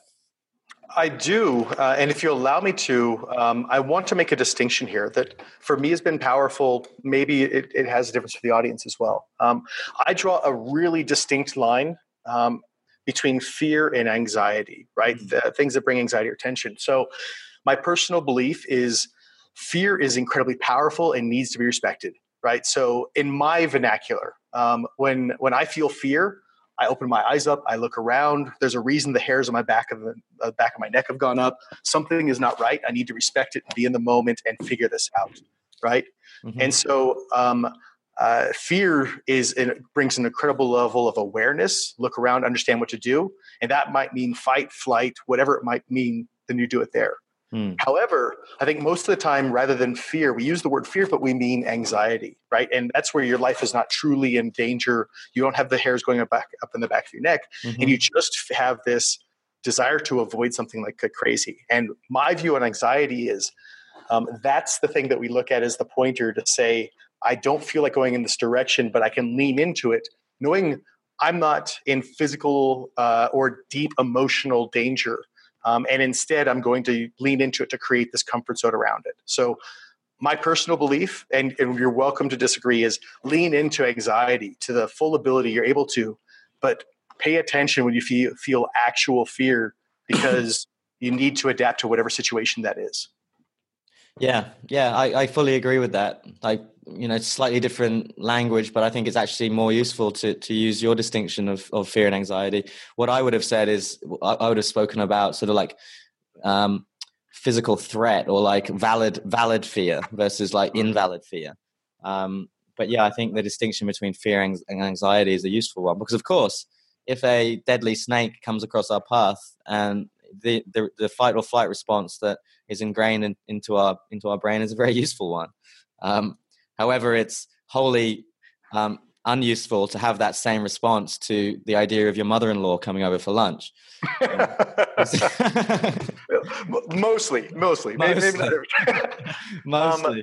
I do. Uh, and if you allow me to, um, I want to make a distinction here that for me has been powerful. Maybe it, it has a difference for the audience as well. Um, I draw a really distinct line um, between fear and anxiety, right? Mm-hmm. The things that bring anxiety or tension. So, my personal belief is fear is incredibly powerful and needs to be respected, right? So, in my vernacular, um, when when I feel fear, I open my eyes up. I look around. There's a reason the hairs on my back of the uh, back of my neck have gone up. Something is not right. I need to respect it, be in the moment, and figure this out. Right. Mm-hmm. And so, um, uh, fear is it brings an incredible level of awareness. Look around, understand what to do, and that might mean fight, flight, whatever it might mean. Then you do it there. Hmm. However, I think most of the time, rather than fear, we use the word fear, but we mean anxiety, right? And that's where your life is not truly in danger. You don't have the hairs going up back up in the back of your neck, mm-hmm. and you just have this desire to avoid something like crazy. And my view on anxiety is um, that's the thing that we look at as the pointer to say, I don't feel like going in this direction, but I can lean into it, knowing I'm not in physical uh, or deep emotional danger. Um, and instead, I'm going to lean into it to create this comfort zone around it. So, my personal belief, and, and you're welcome to disagree, is lean into anxiety to the full ability you're able to, but pay attention when you feel, feel actual fear because you need to adapt to whatever situation that is. Yeah, yeah, I, I fully agree with that. Like, you know, slightly different language, but I think it's actually more useful to to use your distinction of, of fear and anxiety. What I would have said is I, I would have spoken about sort of like um, physical threat or like valid valid fear versus like invalid fear. Um, but yeah, I think the distinction between fear and anxiety is a useful one because, of course, if a deadly snake comes across our path and the, the, the fight or flight response that is ingrained in, into our into our brain is a very useful one. Um, however, it's wholly um, unuseful to have that same response to the idea of your mother-in-law coming over for lunch. mostly, mostly, mostly, maybe, mostly.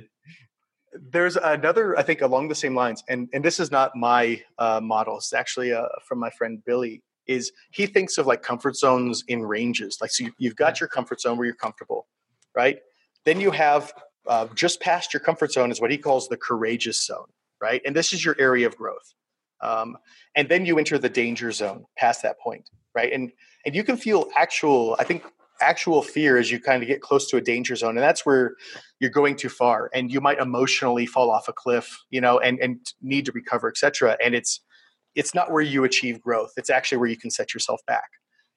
Um, there's another, I think, along the same lines, and and this is not my uh, model. It's actually uh, from my friend Billy. Is he thinks of like comfort zones in ranges? Like, so you, you've got your comfort zone where you're comfortable, right? Then you have uh, just past your comfort zone is what he calls the courageous zone, right? And this is your area of growth. Um, and then you enter the danger zone past that point, right? And and you can feel actual, I think, actual fear as you kind of get close to a danger zone and that's where you're going too far and you might emotionally fall off a cliff you know and and need to recover etc and it's it's not where you achieve growth it's actually where you can set yourself back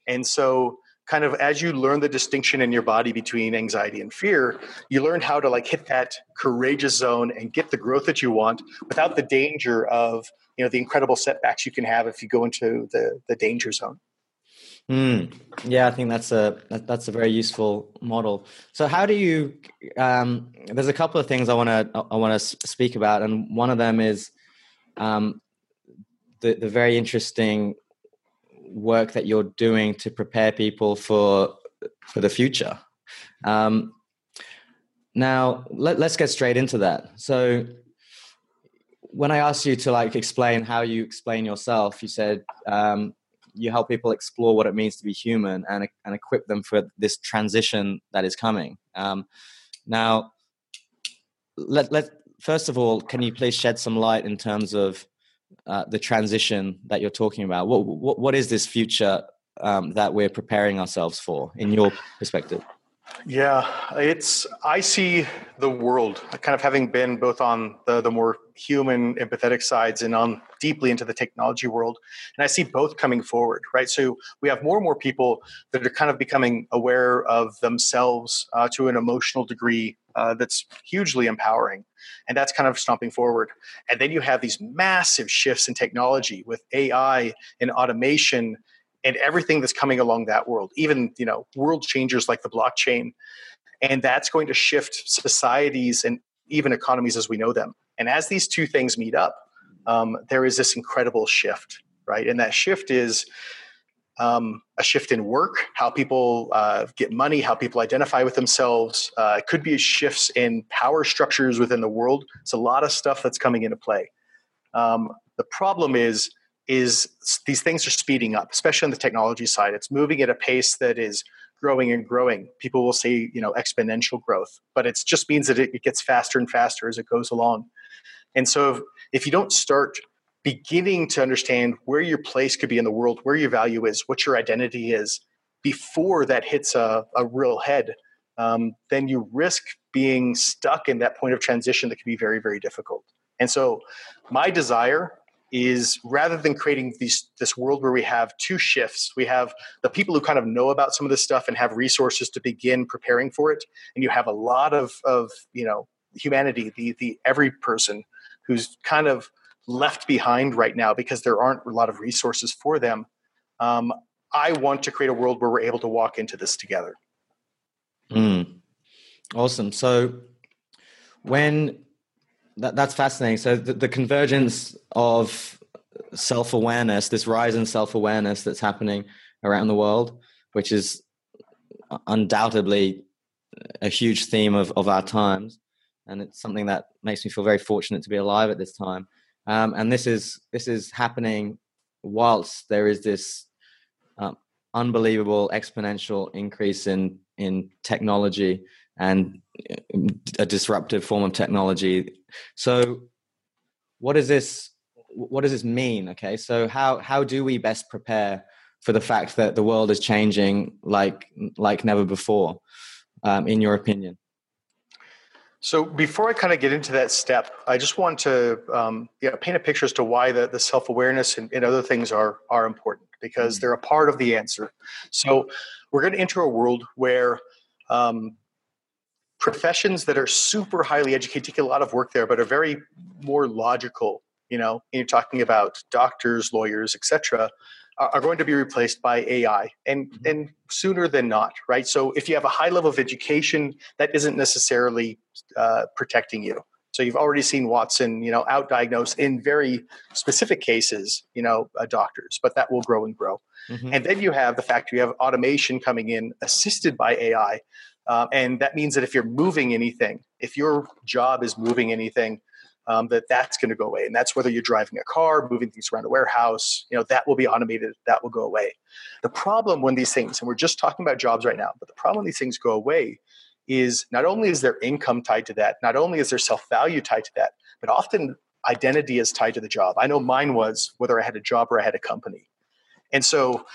and so kind of as you learn the distinction in your body between anxiety and fear you learn how to like hit that courageous zone and get the growth that you want without the danger of you know the incredible setbacks you can have if you go into the the danger zone Mm, yeah, I think that's a that's a very useful model. So, how do you? Um, there's a couple of things I want to I want to speak about, and one of them is um, the the very interesting work that you're doing to prepare people for for the future. Um, now, let, us get straight into that. So, when I asked you to like explain how you explain yourself, you said um, you help people explore what it means to be human and, and equip them for this transition that is coming. Um, now, let, let, first of all, can you please shed some light in terms of uh, the transition that you're talking about? What, what, what is this future um, that we're preparing ourselves for in your perspective? Yeah, it's I see the world kind of having been both on the the more human empathetic sides and on deeply into the technology world and I see both coming forward, right? So we have more and more people that are kind of becoming aware of themselves uh, to an emotional degree uh, that's hugely empowering and that's kind of stomping forward and then you have these massive shifts in technology with ai and automation and everything that's coming along that world, even you know world changers like the blockchain, and that's going to shift societies and even economies as we know them. And as these two things meet up, um, there is this incredible shift, right? And that shift is um, a shift in work, how people uh, get money, how people identify with themselves. Uh, it could be shifts in power structures within the world. It's a lot of stuff that's coming into play. Um, the problem is is these things are speeding up, especially on the technology side. It's moving at a pace that is growing and growing. People will say, you know, exponential growth, but it just means that it, gets faster and faster as it goes along. And so if, if you don't start beginning to understand where your place could be in the world, where your value is, what your identity is, before that hits a, a real head, um, then you risk being stuck in that point of transition that can be very, very difficult. And so, my desire is rather than creating these this world where we have two shifts we have the people who kind of know about some of this stuff and have resources to begin preparing for it and you have a lot of of you know humanity the the every person who's kind of left behind right now because there aren't a lot of resources for them um, i want to create a world where we're able to walk into this together mm. awesome so when that, that's fascinating. So the, the convergence of self awareness, this rise in self awareness that's happening around the world, which is undoubtedly a huge theme of, of our times. And it's something that makes me feel very fortunate to be alive at this time. Um, and this is this is happening whilst there is this um, unbelievable exponential increase in in technology and uh, a disruptive form of technology. So, what does this what does this mean? Okay, so how how do we best prepare for the fact that the world is changing like like never before? Um, in your opinion? So before I kind of get into that step, I just want to um, yeah, paint a picture as to why the, the self awareness and, and, other things are are important because mm. they're a part of the answer. So we're going to enter a world where um, professions that are super highly educated take a lot of work there, but are very more logical. You know, you're talking about doctors, lawyers, etc are going to be replaced by AI and mm-hmm. and sooner than not, right? So if you have a high level of education, that isn't necessarily uh, protecting you. So you've already seen Watson, you know, outdiagnose in very specific cases, you know, uh, doctors, but that will grow and grow. Mm-hmm. And then you have the fact you have automation coming in assisted by AI. Uh, and that means that if you're moving anything, if your job is moving anything, um, that that's going to go away. And that's whether you're driving a car, moving things around a warehouse, you know, that will be automated, that will go away. The problem when these things, and we're just talking about jobs right now, but the problem when these things go away is not only is their income tied to that, not only is their self value tied to that, but often identity is tied to the job. I know mine was whether I had a job or I had a company. And so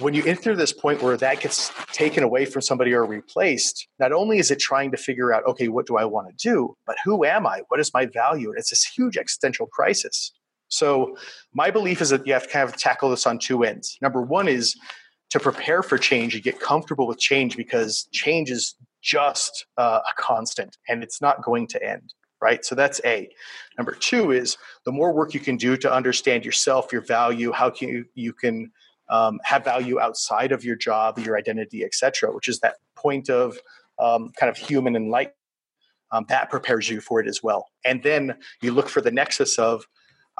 when you enter this point where that gets taken away from somebody or replaced, not only is it trying to figure out, okay, what do I want to do, but who am I? What is my value? And it's this huge existential crisis. So, my belief is that you have to kind of tackle this on two ends. Number one is to prepare for change and get comfortable with change because change is just uh, a constant and it's not going to end right? So that's A. Number two is the more work you can do to understand yourself, your value, how can you, you can um, have value outside of your job, your identity, etc., which is that point of um, kind of human enlightenment. Um, that prepares you for it as well. And then you look for the nexus of,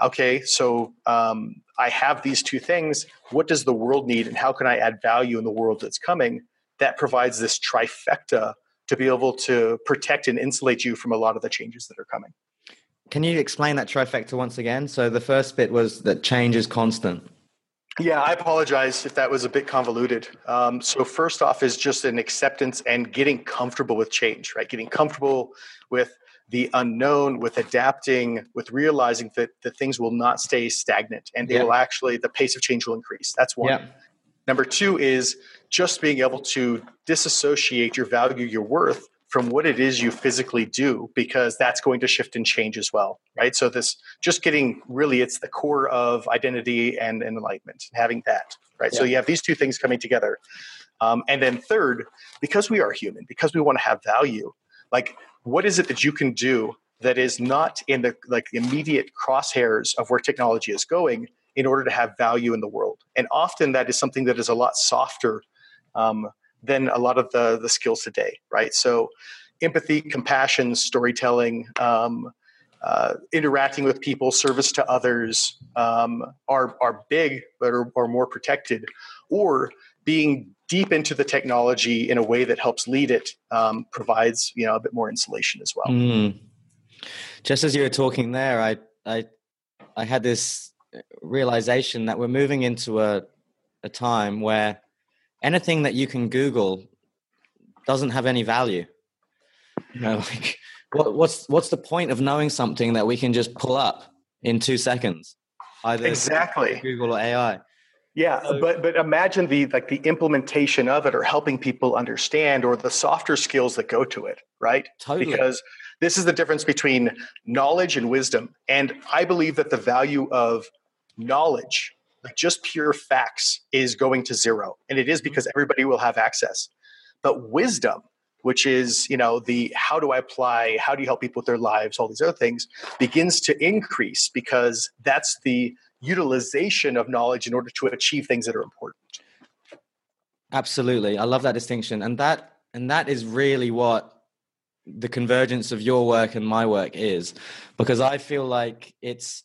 okay, so um, I have these two things. What does the world need, and how can I add value in the world that's coming? That provides this trifecta to be able to protect and insulate you from a lot of the changes that are coming. Can you explain that trifecta once again? So the first bit was that change is constant. Yeah, I apologize if that was a bit convoluted. Um, so, first off, is just an acceptance and getting comfortable with change, right? Getting comfortable with the unknown, with adapting, with realizing that, that things will not stay stagnant and they yeah. will actually, the pace of change will increase. That's one. Yeah. Number two is just being able to disassociate your value, your worth from what it is you physically do because that's going to shift and change as well right? So this just getting really it's the core of identity and, and enlightenment having that right? Yeah. so you have these two things coming together. Um, and then third because we are human because we want to have value like what is it that you can do that is not in the like immediate crosshairs of where technology is going in order to have value in the world? And often that is something that is a lot softer um, than a lot of the the skills today, right? So, empathy, compassion, storytelling, um, uh, interacting with people, service to others um, are are big, but are, are more protected, or being deep into the technology in a way that helps lead it um, provides you know a bit more insulation as well. Mm. Just as you were talking there, I I I had this realization that we're moving into a a time where anything that you can Google doesn't have any value. You know, like what, what's what's the point of knowing something that we can just pull up in two seconds? Either exactly Google or AI. Yeah, so, but but imagine the like the implementation of it or helping people understand or the softer skills that go to it, right? Totally. Because this is the difference between knowledge and wisdom. And I believe that the value of knowledge like just pure facts is going to zero and it is mm-hmm. because everybody will have access. But wisdom which is you know the how do i apply how do you help people with their lives all these other things begins to increase because that's the utilization of knowledge in order to achieve things that are important. Absolutely. I love that distinction and that and that is really what the convergence of your work and my work is because i feel like it's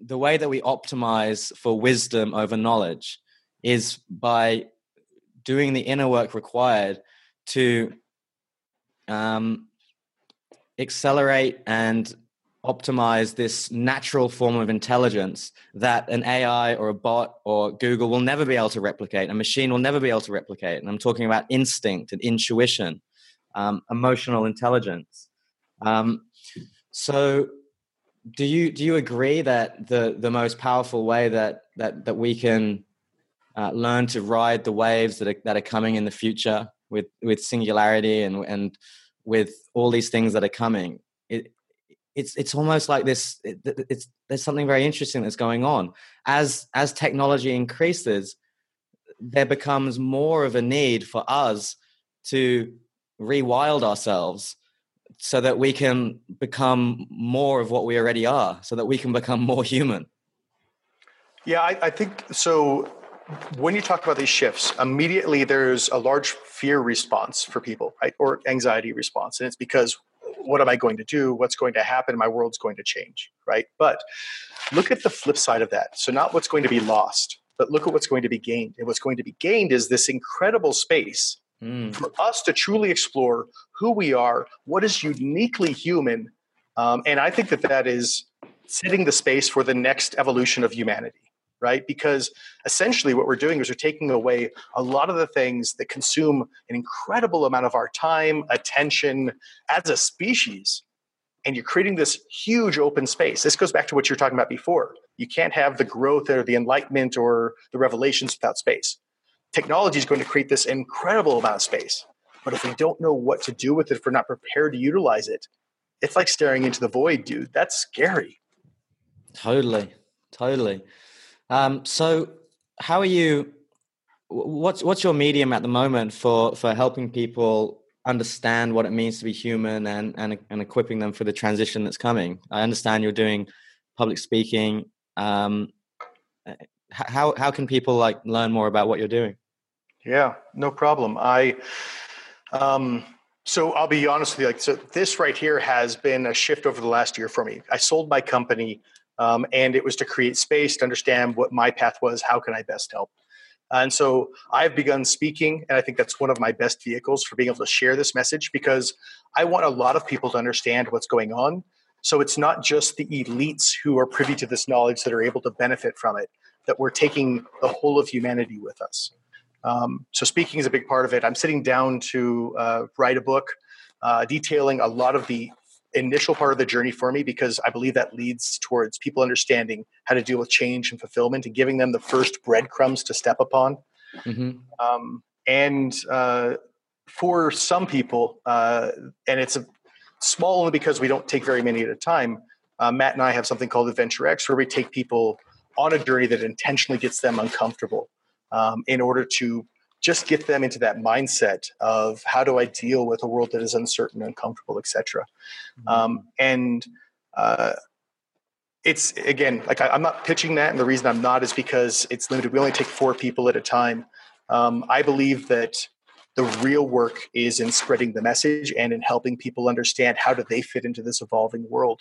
the way that we optimize for wisdom over knowledge is by doing the inner work required to um, accelerate and optimize this natural form of intelligence that an AI or a bot or Google will never be able to replicate, a machine will never be able to replicate. And I'm talking about instinct and intuition, um, emotional intelligence. Um, so, do you do you agree that the the most powerful way that that that we can uh, learn to ride the waves that are that are coming in the future with with singularity and and with all these things that are coming it, it's it's almost like this it, it's there's something very interesting that's going on. As as technology increases there becomes more of a need for us to rewild ourselves so that we can become more of what we already are so that we can become more human yeah i, I think so when you talk about these shifts, immediately there's a large fear response for people, right? Or anxiety response. And it's because what am I going to do? What's going to happen? My world's going to change, right? But look at the flip side of that. So, not what's going to be lost, but look at what's going to be gained. And what's going to be gained is this incredible space mm. for us to truly explore who we are, what is uniquely human. Um, and I think that that is setting the space for the next evolution of humanity right? Because essentially what we're doing is we're taking away a lot of the things that consume an incredible amount of our time, attention as a species. And you're creating this huge open space. This goes back to what you were talking about before. You can't have the growth or the enlightenment or the revelations without space. Technology is going to create this incredible amount of space. But if we don't know what to do with it, if we're not prepared to utilize it, it's like staring into the void, dude. That's scary. Totally. Totally. Um, so, how are you? What's what's your medium at the moment for for helping people understand what it means to be human and and and equipping them for the transition that's coming? I understand you're doing public speaking. Um, how how can people like learn more about what you're doing? Yeah, no problem. I um so I'll be honest with you. Like, so this right here has been a shift over the last year for me. I sold my company um, and it was to create space to understand what my path was. How can I best help? And so I've begun speaking, and I think that's one of my best vehicles for being able to share this message because I want a lot of people to understand what's going on. So it's not just the elites who are privy to this knowledge that are able to benefit from it, that we're taking the whole of humanity with us. Um, so speaking is a big part of it. I'm sitting down to uh, write a book uh, detailing a lot of the initial part of the journey for me because I believe that leads towards people understanding how to deal with change and fulfillment and giving them the first breadcrumbs to step upon. Mm-hmm. Um, and uh, for some people, uh, and it's a small only because we don't take very many at a time. Uh, Matt and I have something called Adventure X, where we take people on a journey that intentionally gets them uncomfortable um, in order to just get them into that mindset of how do I deal with a world that is uncertain, uncomfortable, etc. Mm-hmm. Um, and uh, it's again like I, am not pitching that, and the reason I'm not is because it's limited. We only take four people at a time. Um, I believe that the real work is in spreading the message and in helping people understand how do they fit into this evolving world,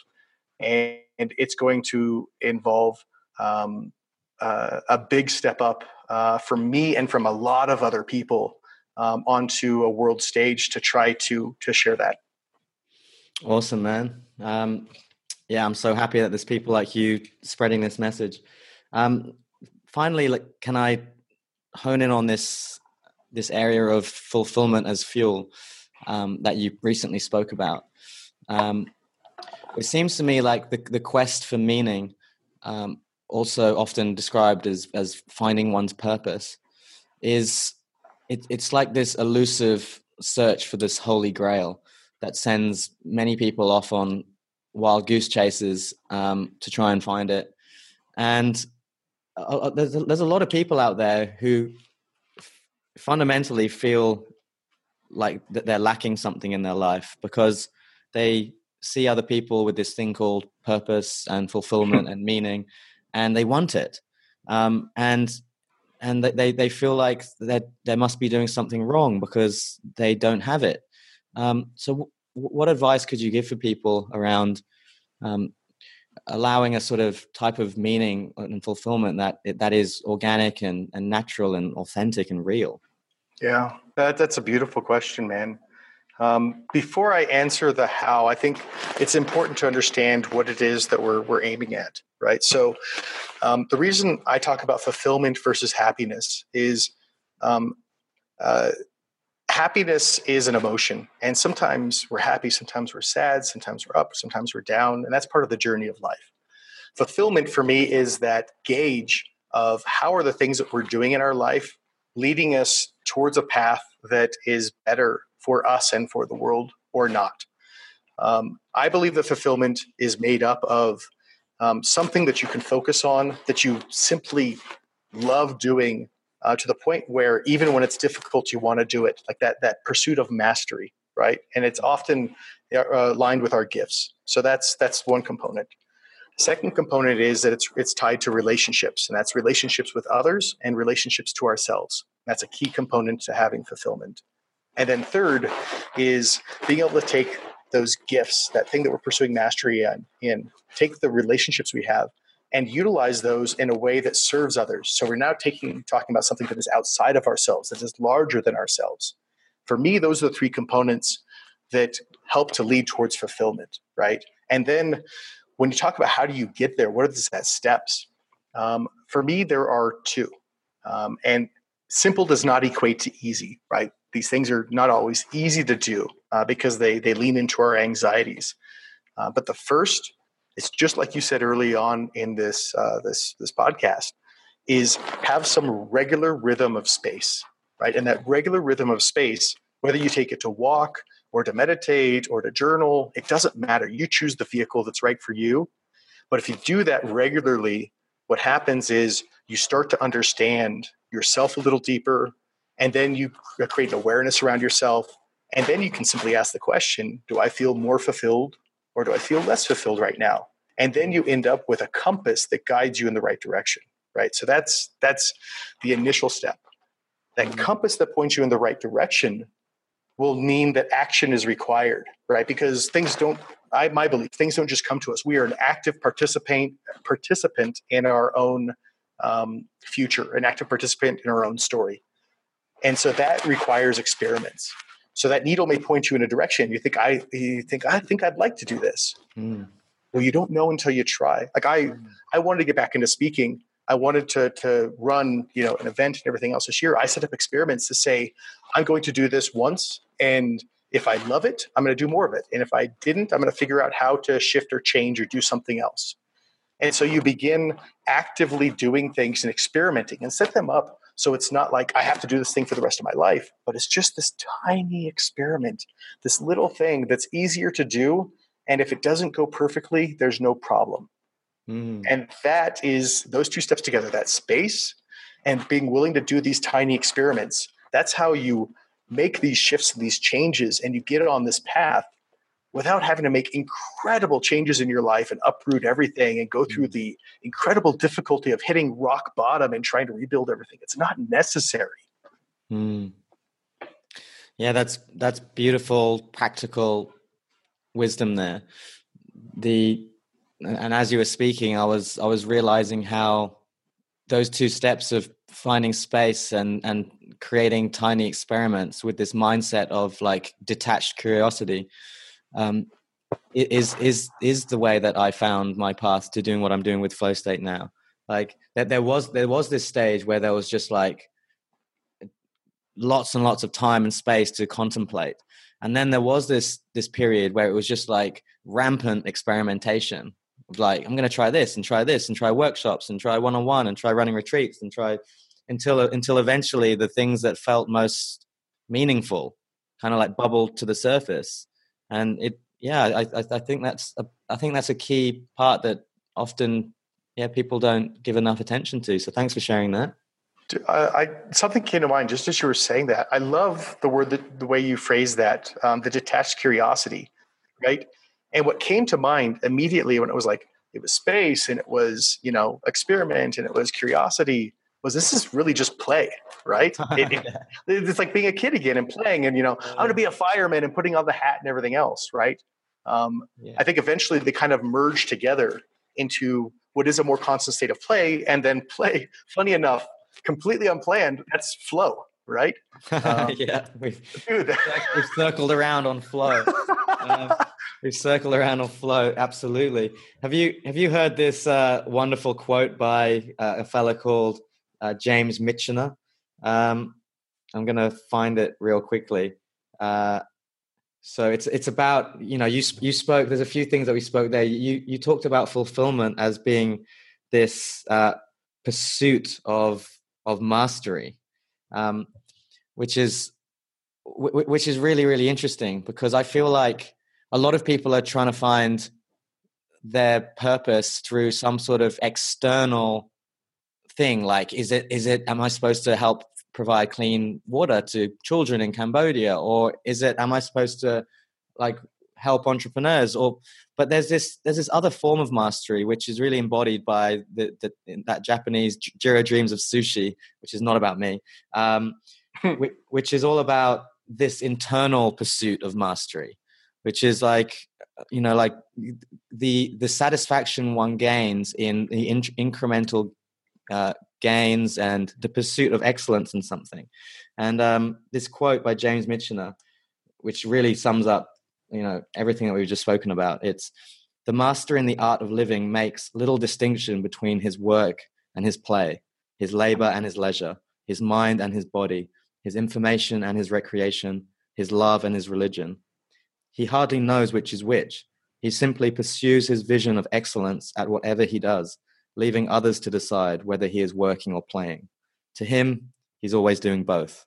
and, and it's going to involve um, uh, a big step up uh, from me and from a lot of other people um, onto a world stage to try to to share that. Awesome, man. Um, yeah, I'm so happy that there's people like you spreading this message. Um, finally, like, can I hone in on this this area of fulfillment as fuel um, that you recently spoke about? Um, it seems to me like the the quest for meaning um, also often described as as finding one's purpose is it, it's like this elusive search for this holy grail that sends many people off on wild goose chases um, to try and find it. And uh, uh there's, a, there's a lot of people out there who f- fundamentally feel like that they're lacking something in their life because they see other people with this thing called purpose and fulfillment and meaning and they want it. Um, and and they they feel like that they must be doing something wrong because they don't have it. Um, so w- what advice could you give for people around um, allowing a sort of type of meaning and fulfillment that that is organic and, and natural and authentic and real? Yeah, that, that's a beautiful question, man. Um, before I answer the how, I think it's important to understand what it is that we're, we're aiming at, right? So, um, the reason I talk about fulfillment versus happiness is um, uh, happiness is an emotion. And sometimes we're happy, sometimes we're sad, sometimes we're up, sometimes we're down. And that's part of the journey of life. Fulfillment for me is that gauge of how are the things that we're doing in our life leading us towards a path that is better for us and for the world or not. Um, I believe that fulfillment is made up of um, something that you can focus on, that you simply love doing uh, to the point where even when it's difficult, you want to do it, like that that pursuit of mastery, right? And it's often uh, aligned with our gifts. So that's that's one component. Second component is that it's it's tied to relationships, and that's relationships with others and relationships to ourselves. That's a key component to having fulfillment. And then third is being able to take those gifts, that thing that we're pursuing mastery in, in take the relationships we have and utilize those in a way that serves others. So we're now taking talking about something that is outside of ourselves, that is larger than ourselves. For me, those are the three components that help to lead towards fulfillment, right? And then when you talk about how do you get there, what are the steps? Um, for me, there are two. Um, and simple does not equate to easy, right? These things are not always easy to do uh, because they they lean into our anxieties. Uh, but the first, it's just like you said early on in this uh, this this podcast, is have some regular rhythm of space, right? And that regular rhythm of space, whether you take it to walk or to meditate or to journal, it doesn't matter. You choose the vehicle that's right for you. But if you do that regularly, what happens is you start to understand yourself a little deeper, and then you create an awareness around yourself. And then you can simply ask the question Do I feel more fulfilled or do I feel less fulfilled right now? And then you end up with a compass that guides you in the right direction, right? So that's that's the initial step. That mm-hmm. compass that points you in the right direction will mean that action is required, right? Because things don't I my belief, things don't just come to us. We are an active participant participant in our own um, future, an active participant in our own story. And so that requires experiments. So that needle may point you in a direction. You think I you think I think I'd like to do this. Mm. Well, you don't know until you try. Like I mm. I wanted to get back into speaking. I wanted to to run, you know, an event and everything else this year. I set up experiments to say, I'm going to do this once and if I love it, I'm going to do more of it. And if I didn't, I'm going to figure out how to shift or change or do something else. And so you begin actively doing things and experimenting and set them up so it's not like I have to do this thing for the rest of my life, but it's just this tiny experiment, this little thing that's easier to do. And if it doesn't go perfectly, there's no problem. Mm. And that is those two steps together that space and being willing to do these tiny experiments. That's how you make these shifts and these changes and you get on this path without having to make incredible changes in your life and uproot everything and go through mm. the incredible difficulty of hitting rock bottom and trying to rebuild everything. It's not necessary. Mm. Yeah, that's that's beautiful practical wisdom there. The and as you were speaking, I was I was realizing how those two steps of finding space and and creating tiny experiments with this mindset of like detached curiosity um, is is is the way that I found my path to doing what I'm doing with flow state now. Like that, there was there was this stage where there was just like lots and lots of time and space to contemplate, and then there was this this period where it was just like rampant experimentation. Like I'm going to try this and try this and try workshops and try one on one and try running retreats and try until until eventually the things that felt most meaningful kind of like bubbled to the surface and it yeah I, I think that's a, I think that's a key part that often yeah people don't give enough attention to so thanks for sharing that I, I, something came to mind just as you were saying that. I love the word that the way you phrase that, um, the detached curiosity, right? And what came to mind immediately when it was like it was space and it was you know experiment and it was curiosity was this is really just play, right? It, it, it's like being a kid again and playing, and you know, I'm going to be a fireman and putting on the hat and everything else, right? Um, yeah. I think eventually they kind of merge together into what is a more constant state of play, and then play. Funny enough, completely unplanned. That's flow, right? Um, yeah, we've, dude. we've circled around on flow. um, we've circled around on flow. Absolutely. Have you have you heard this uh, wonderful quote by uh, a fellow called uh, James Michener? Um, I'm going to find it real quickly. Uh, so it's it's about you know you you spoke. There's a few things that we spoke there. You you talked about fulfillment as being this uh, pursuit of of mastery, um, which is which is really really interesting because I feel like a lot of people are trying to find their purpose through some sort of external thing like is it is it am i supposed to help provide clean water to children in Cambodia? Or is it, am I supposed to like help entrepreneurs? Or, but there's this, there's this other form of mastery, which is really embodied by the, the that Japanese Jiro Dreams of Sushi, which is not about me, um, which is all about this internal pursuit of mastery, which is like, you know, like the the satisfaction one gains in the in- incremental uh, gains and the pursuit of excellence in something. And um, this quote by James Michener, which really sums up, you know, everything that we've just spoken about. It's the master in the art of living makes little distinction between his work and his play, his labor and his leisure, his mind and his body, his information and his recreation, his love and his religion. He hardly knows which is which. He simply pursues his vision of excellence at whatever he does, leaving others to decide whether he is working or playing. To him, he's always doing both.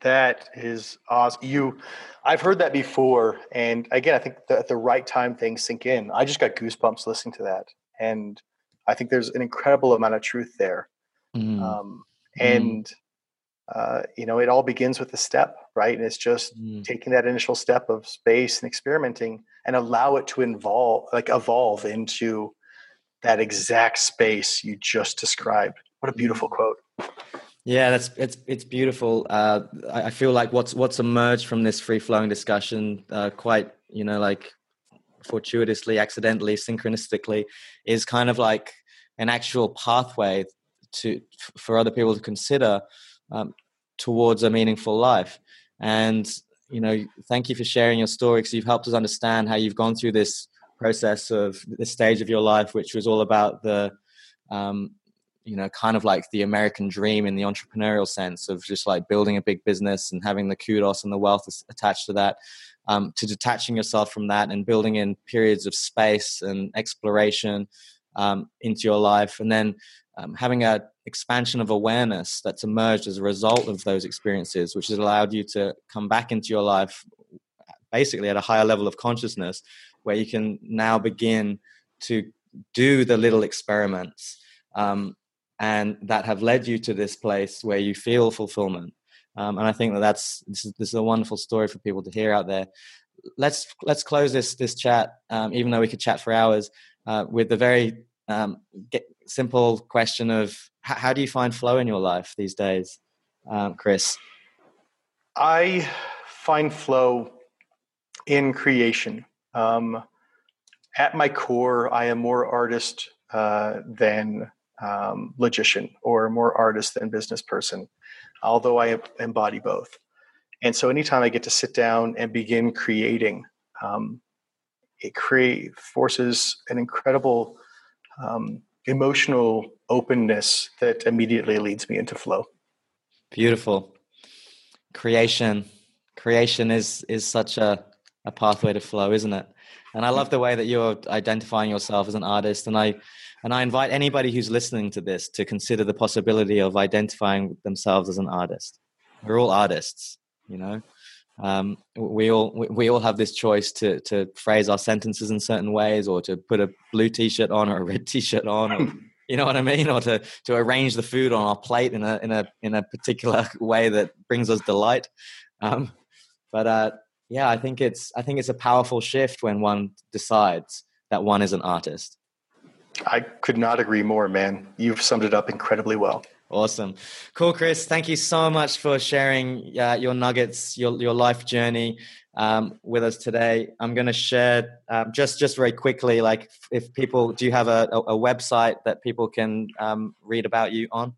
That is awesome. You, I've heard that before, and again, I think the, at the right time things sink in. I just got goosebumps listening to that, and I think there's an incredible amount of truth there. Mm. Um, and mm. uh, you know, it all begins with a step, right? And it's just mm. taking that initial step of space and experimenting, and allow it to involve, like evolve into that exact space you just described. What a beautiful quote. Yeah, that's it's it's beautiful. Uh, I, feel like what's what's emerged from this free flowing discussion, uh, quite you know like fortuitously, accidentally, synchronistically, is kind of like an actual pathway to for other people to consider um, towards a meaningful life. And you know, thank you for sharing your story because you've helped us understand how you've gone through this process of the stage of your life, which was all about the, um, you know, kind of like the American dream in the entrepreneurial sense of just like building a big business and having the kudos and the wealth attached to that, um, to detaching yourself from that and building in periods of space and exploration um, into your life, and then um, having a expansion of awareness that's emerged as a result of those experiences, which has allowed you to come back into your life basically at a higher level of consciousness where you can now begin to do the little experiments um, and that have led you to this place where you feel fulfillment. Um, and I think that that's this is, this is, a wonderful story for people to hear out there. Let's let's close this this chat, um, even though we could chat for hours, uh, with the very um, simple question of how, how, do you find flow in your life these days, um, Chris? I find flow in creation. Um, at my core, I am more artist uh, than um, logician or more artist than business person, although I embody both. And so anytime I get to sit down and begin creating, um, it create forces an incredible um, emotional openness that immediately leads me into flow. Beautiful. Creation. Creation is is such a a pathway to flow, isn't it? And I love the way that you're identifying yourself as an artist. And I and I invite anybody who's listening to this to consider the possibility of identifying themselves as an artist. We're all artists, you know. Um, we all we, we all have this choice to to phrase our sentences in certain ways, or to put a blue t-shirt on or a red t-shirt on, or, you know what I mean, or to to arrange the food on our plate in a in a in a particular way that brings us delight. Um, but uh, yeah, I think it's I think it's a powerful shift when one decides that one is an artist. I could not agree more, man. You've summed it up incredibly well. Awesome, cool, Chris. Thank you so much for sharing uh, your nuggets, your your life journey um, with us today. I'm going to share um, just just very quickly, like if people do you have a, a, website that people can um, read about you on?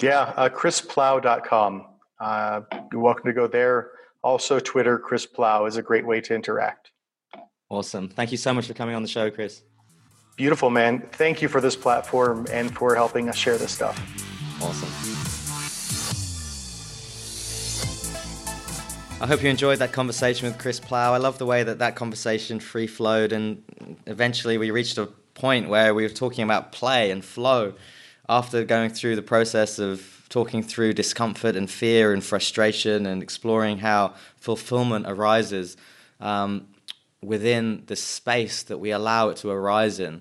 Yeah, uh, chrisplough.com. Uh, you're welcome to go there. Also, Twitter, Chris Plough is a great way to interact. Awesome. Thank you so much for coming on the show, Chris. Beautiful, man. Thank you for this platform and for helping us share this stuff. Awesome. I hope you enjoyed that conversation with Chris Plough. I love the way that that conversation free flowed, and eventually we reached a point where we were talking about play and flow after going through the process of talking through discomfort and fear and frustration and exploring how fulfillment arises um, within the space that we allow it to arise in.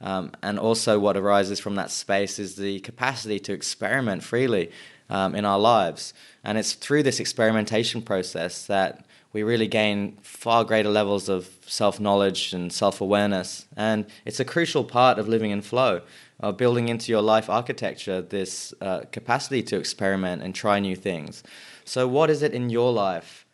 Um, and also, what arises from that space is the capacity to experiment freely um, in our lives. And it's through this experimentation process that we really gain far greater levels of self knowledge and self awareness. And it's a crucial part of living in flow uh, building into your life architecture this uh, capacity to experiment and try new things. So, what is it in your life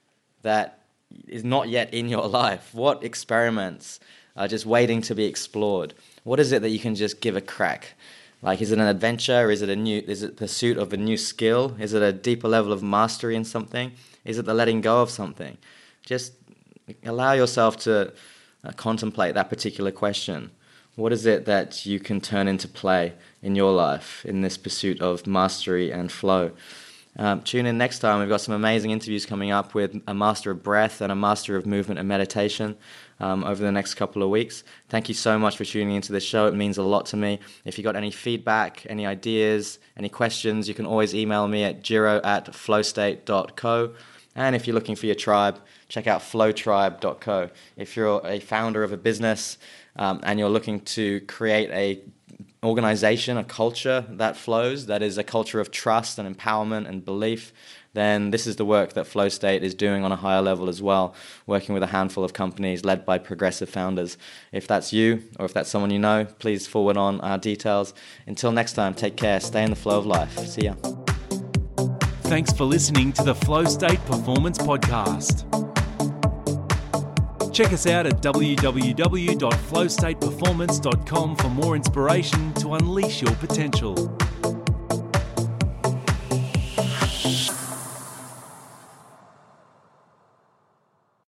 that is not yet in your life? What experiments are just waiting to be explored? What is it that you can just give a crack? Like, is it an adventure? Is it a new? Is it pursuit of a new skill? Is it a deeper level of mastery in something? Is it the letting go of something? Just allow yourself to uh, contemplate that particular question. What is it that you can turn into play in your life in this pursuit of mastery and flow? Um, tune in next time. We've got some amazing interviews coming up with a master of breath and a master of movement and meditation um, over the next couple of weeks. Thank you so much for tuning into this show. It means a lot to me. If you've got any feedback, any ideas, any questions, you can always email me at jiro at flowstate.co. And if you're looking for your tribe, check out flowtribe.co. If you're a founder of a business, um, and you're looking to create a organization, a culture that flows, that is a culture of trust and empowerment and belief, then this is the work that Flow State is doing on a higher level as well, working with a handful of companies led by progressive founders. If that's you or if that's someone you know, please forward on our details. Until next time, take care, stay in the flow of life. See ya. Thanks for listening to the Flow State Performance Podcast. Check us out at www.flowstateperformance.com for more inspiration to unleash your potential.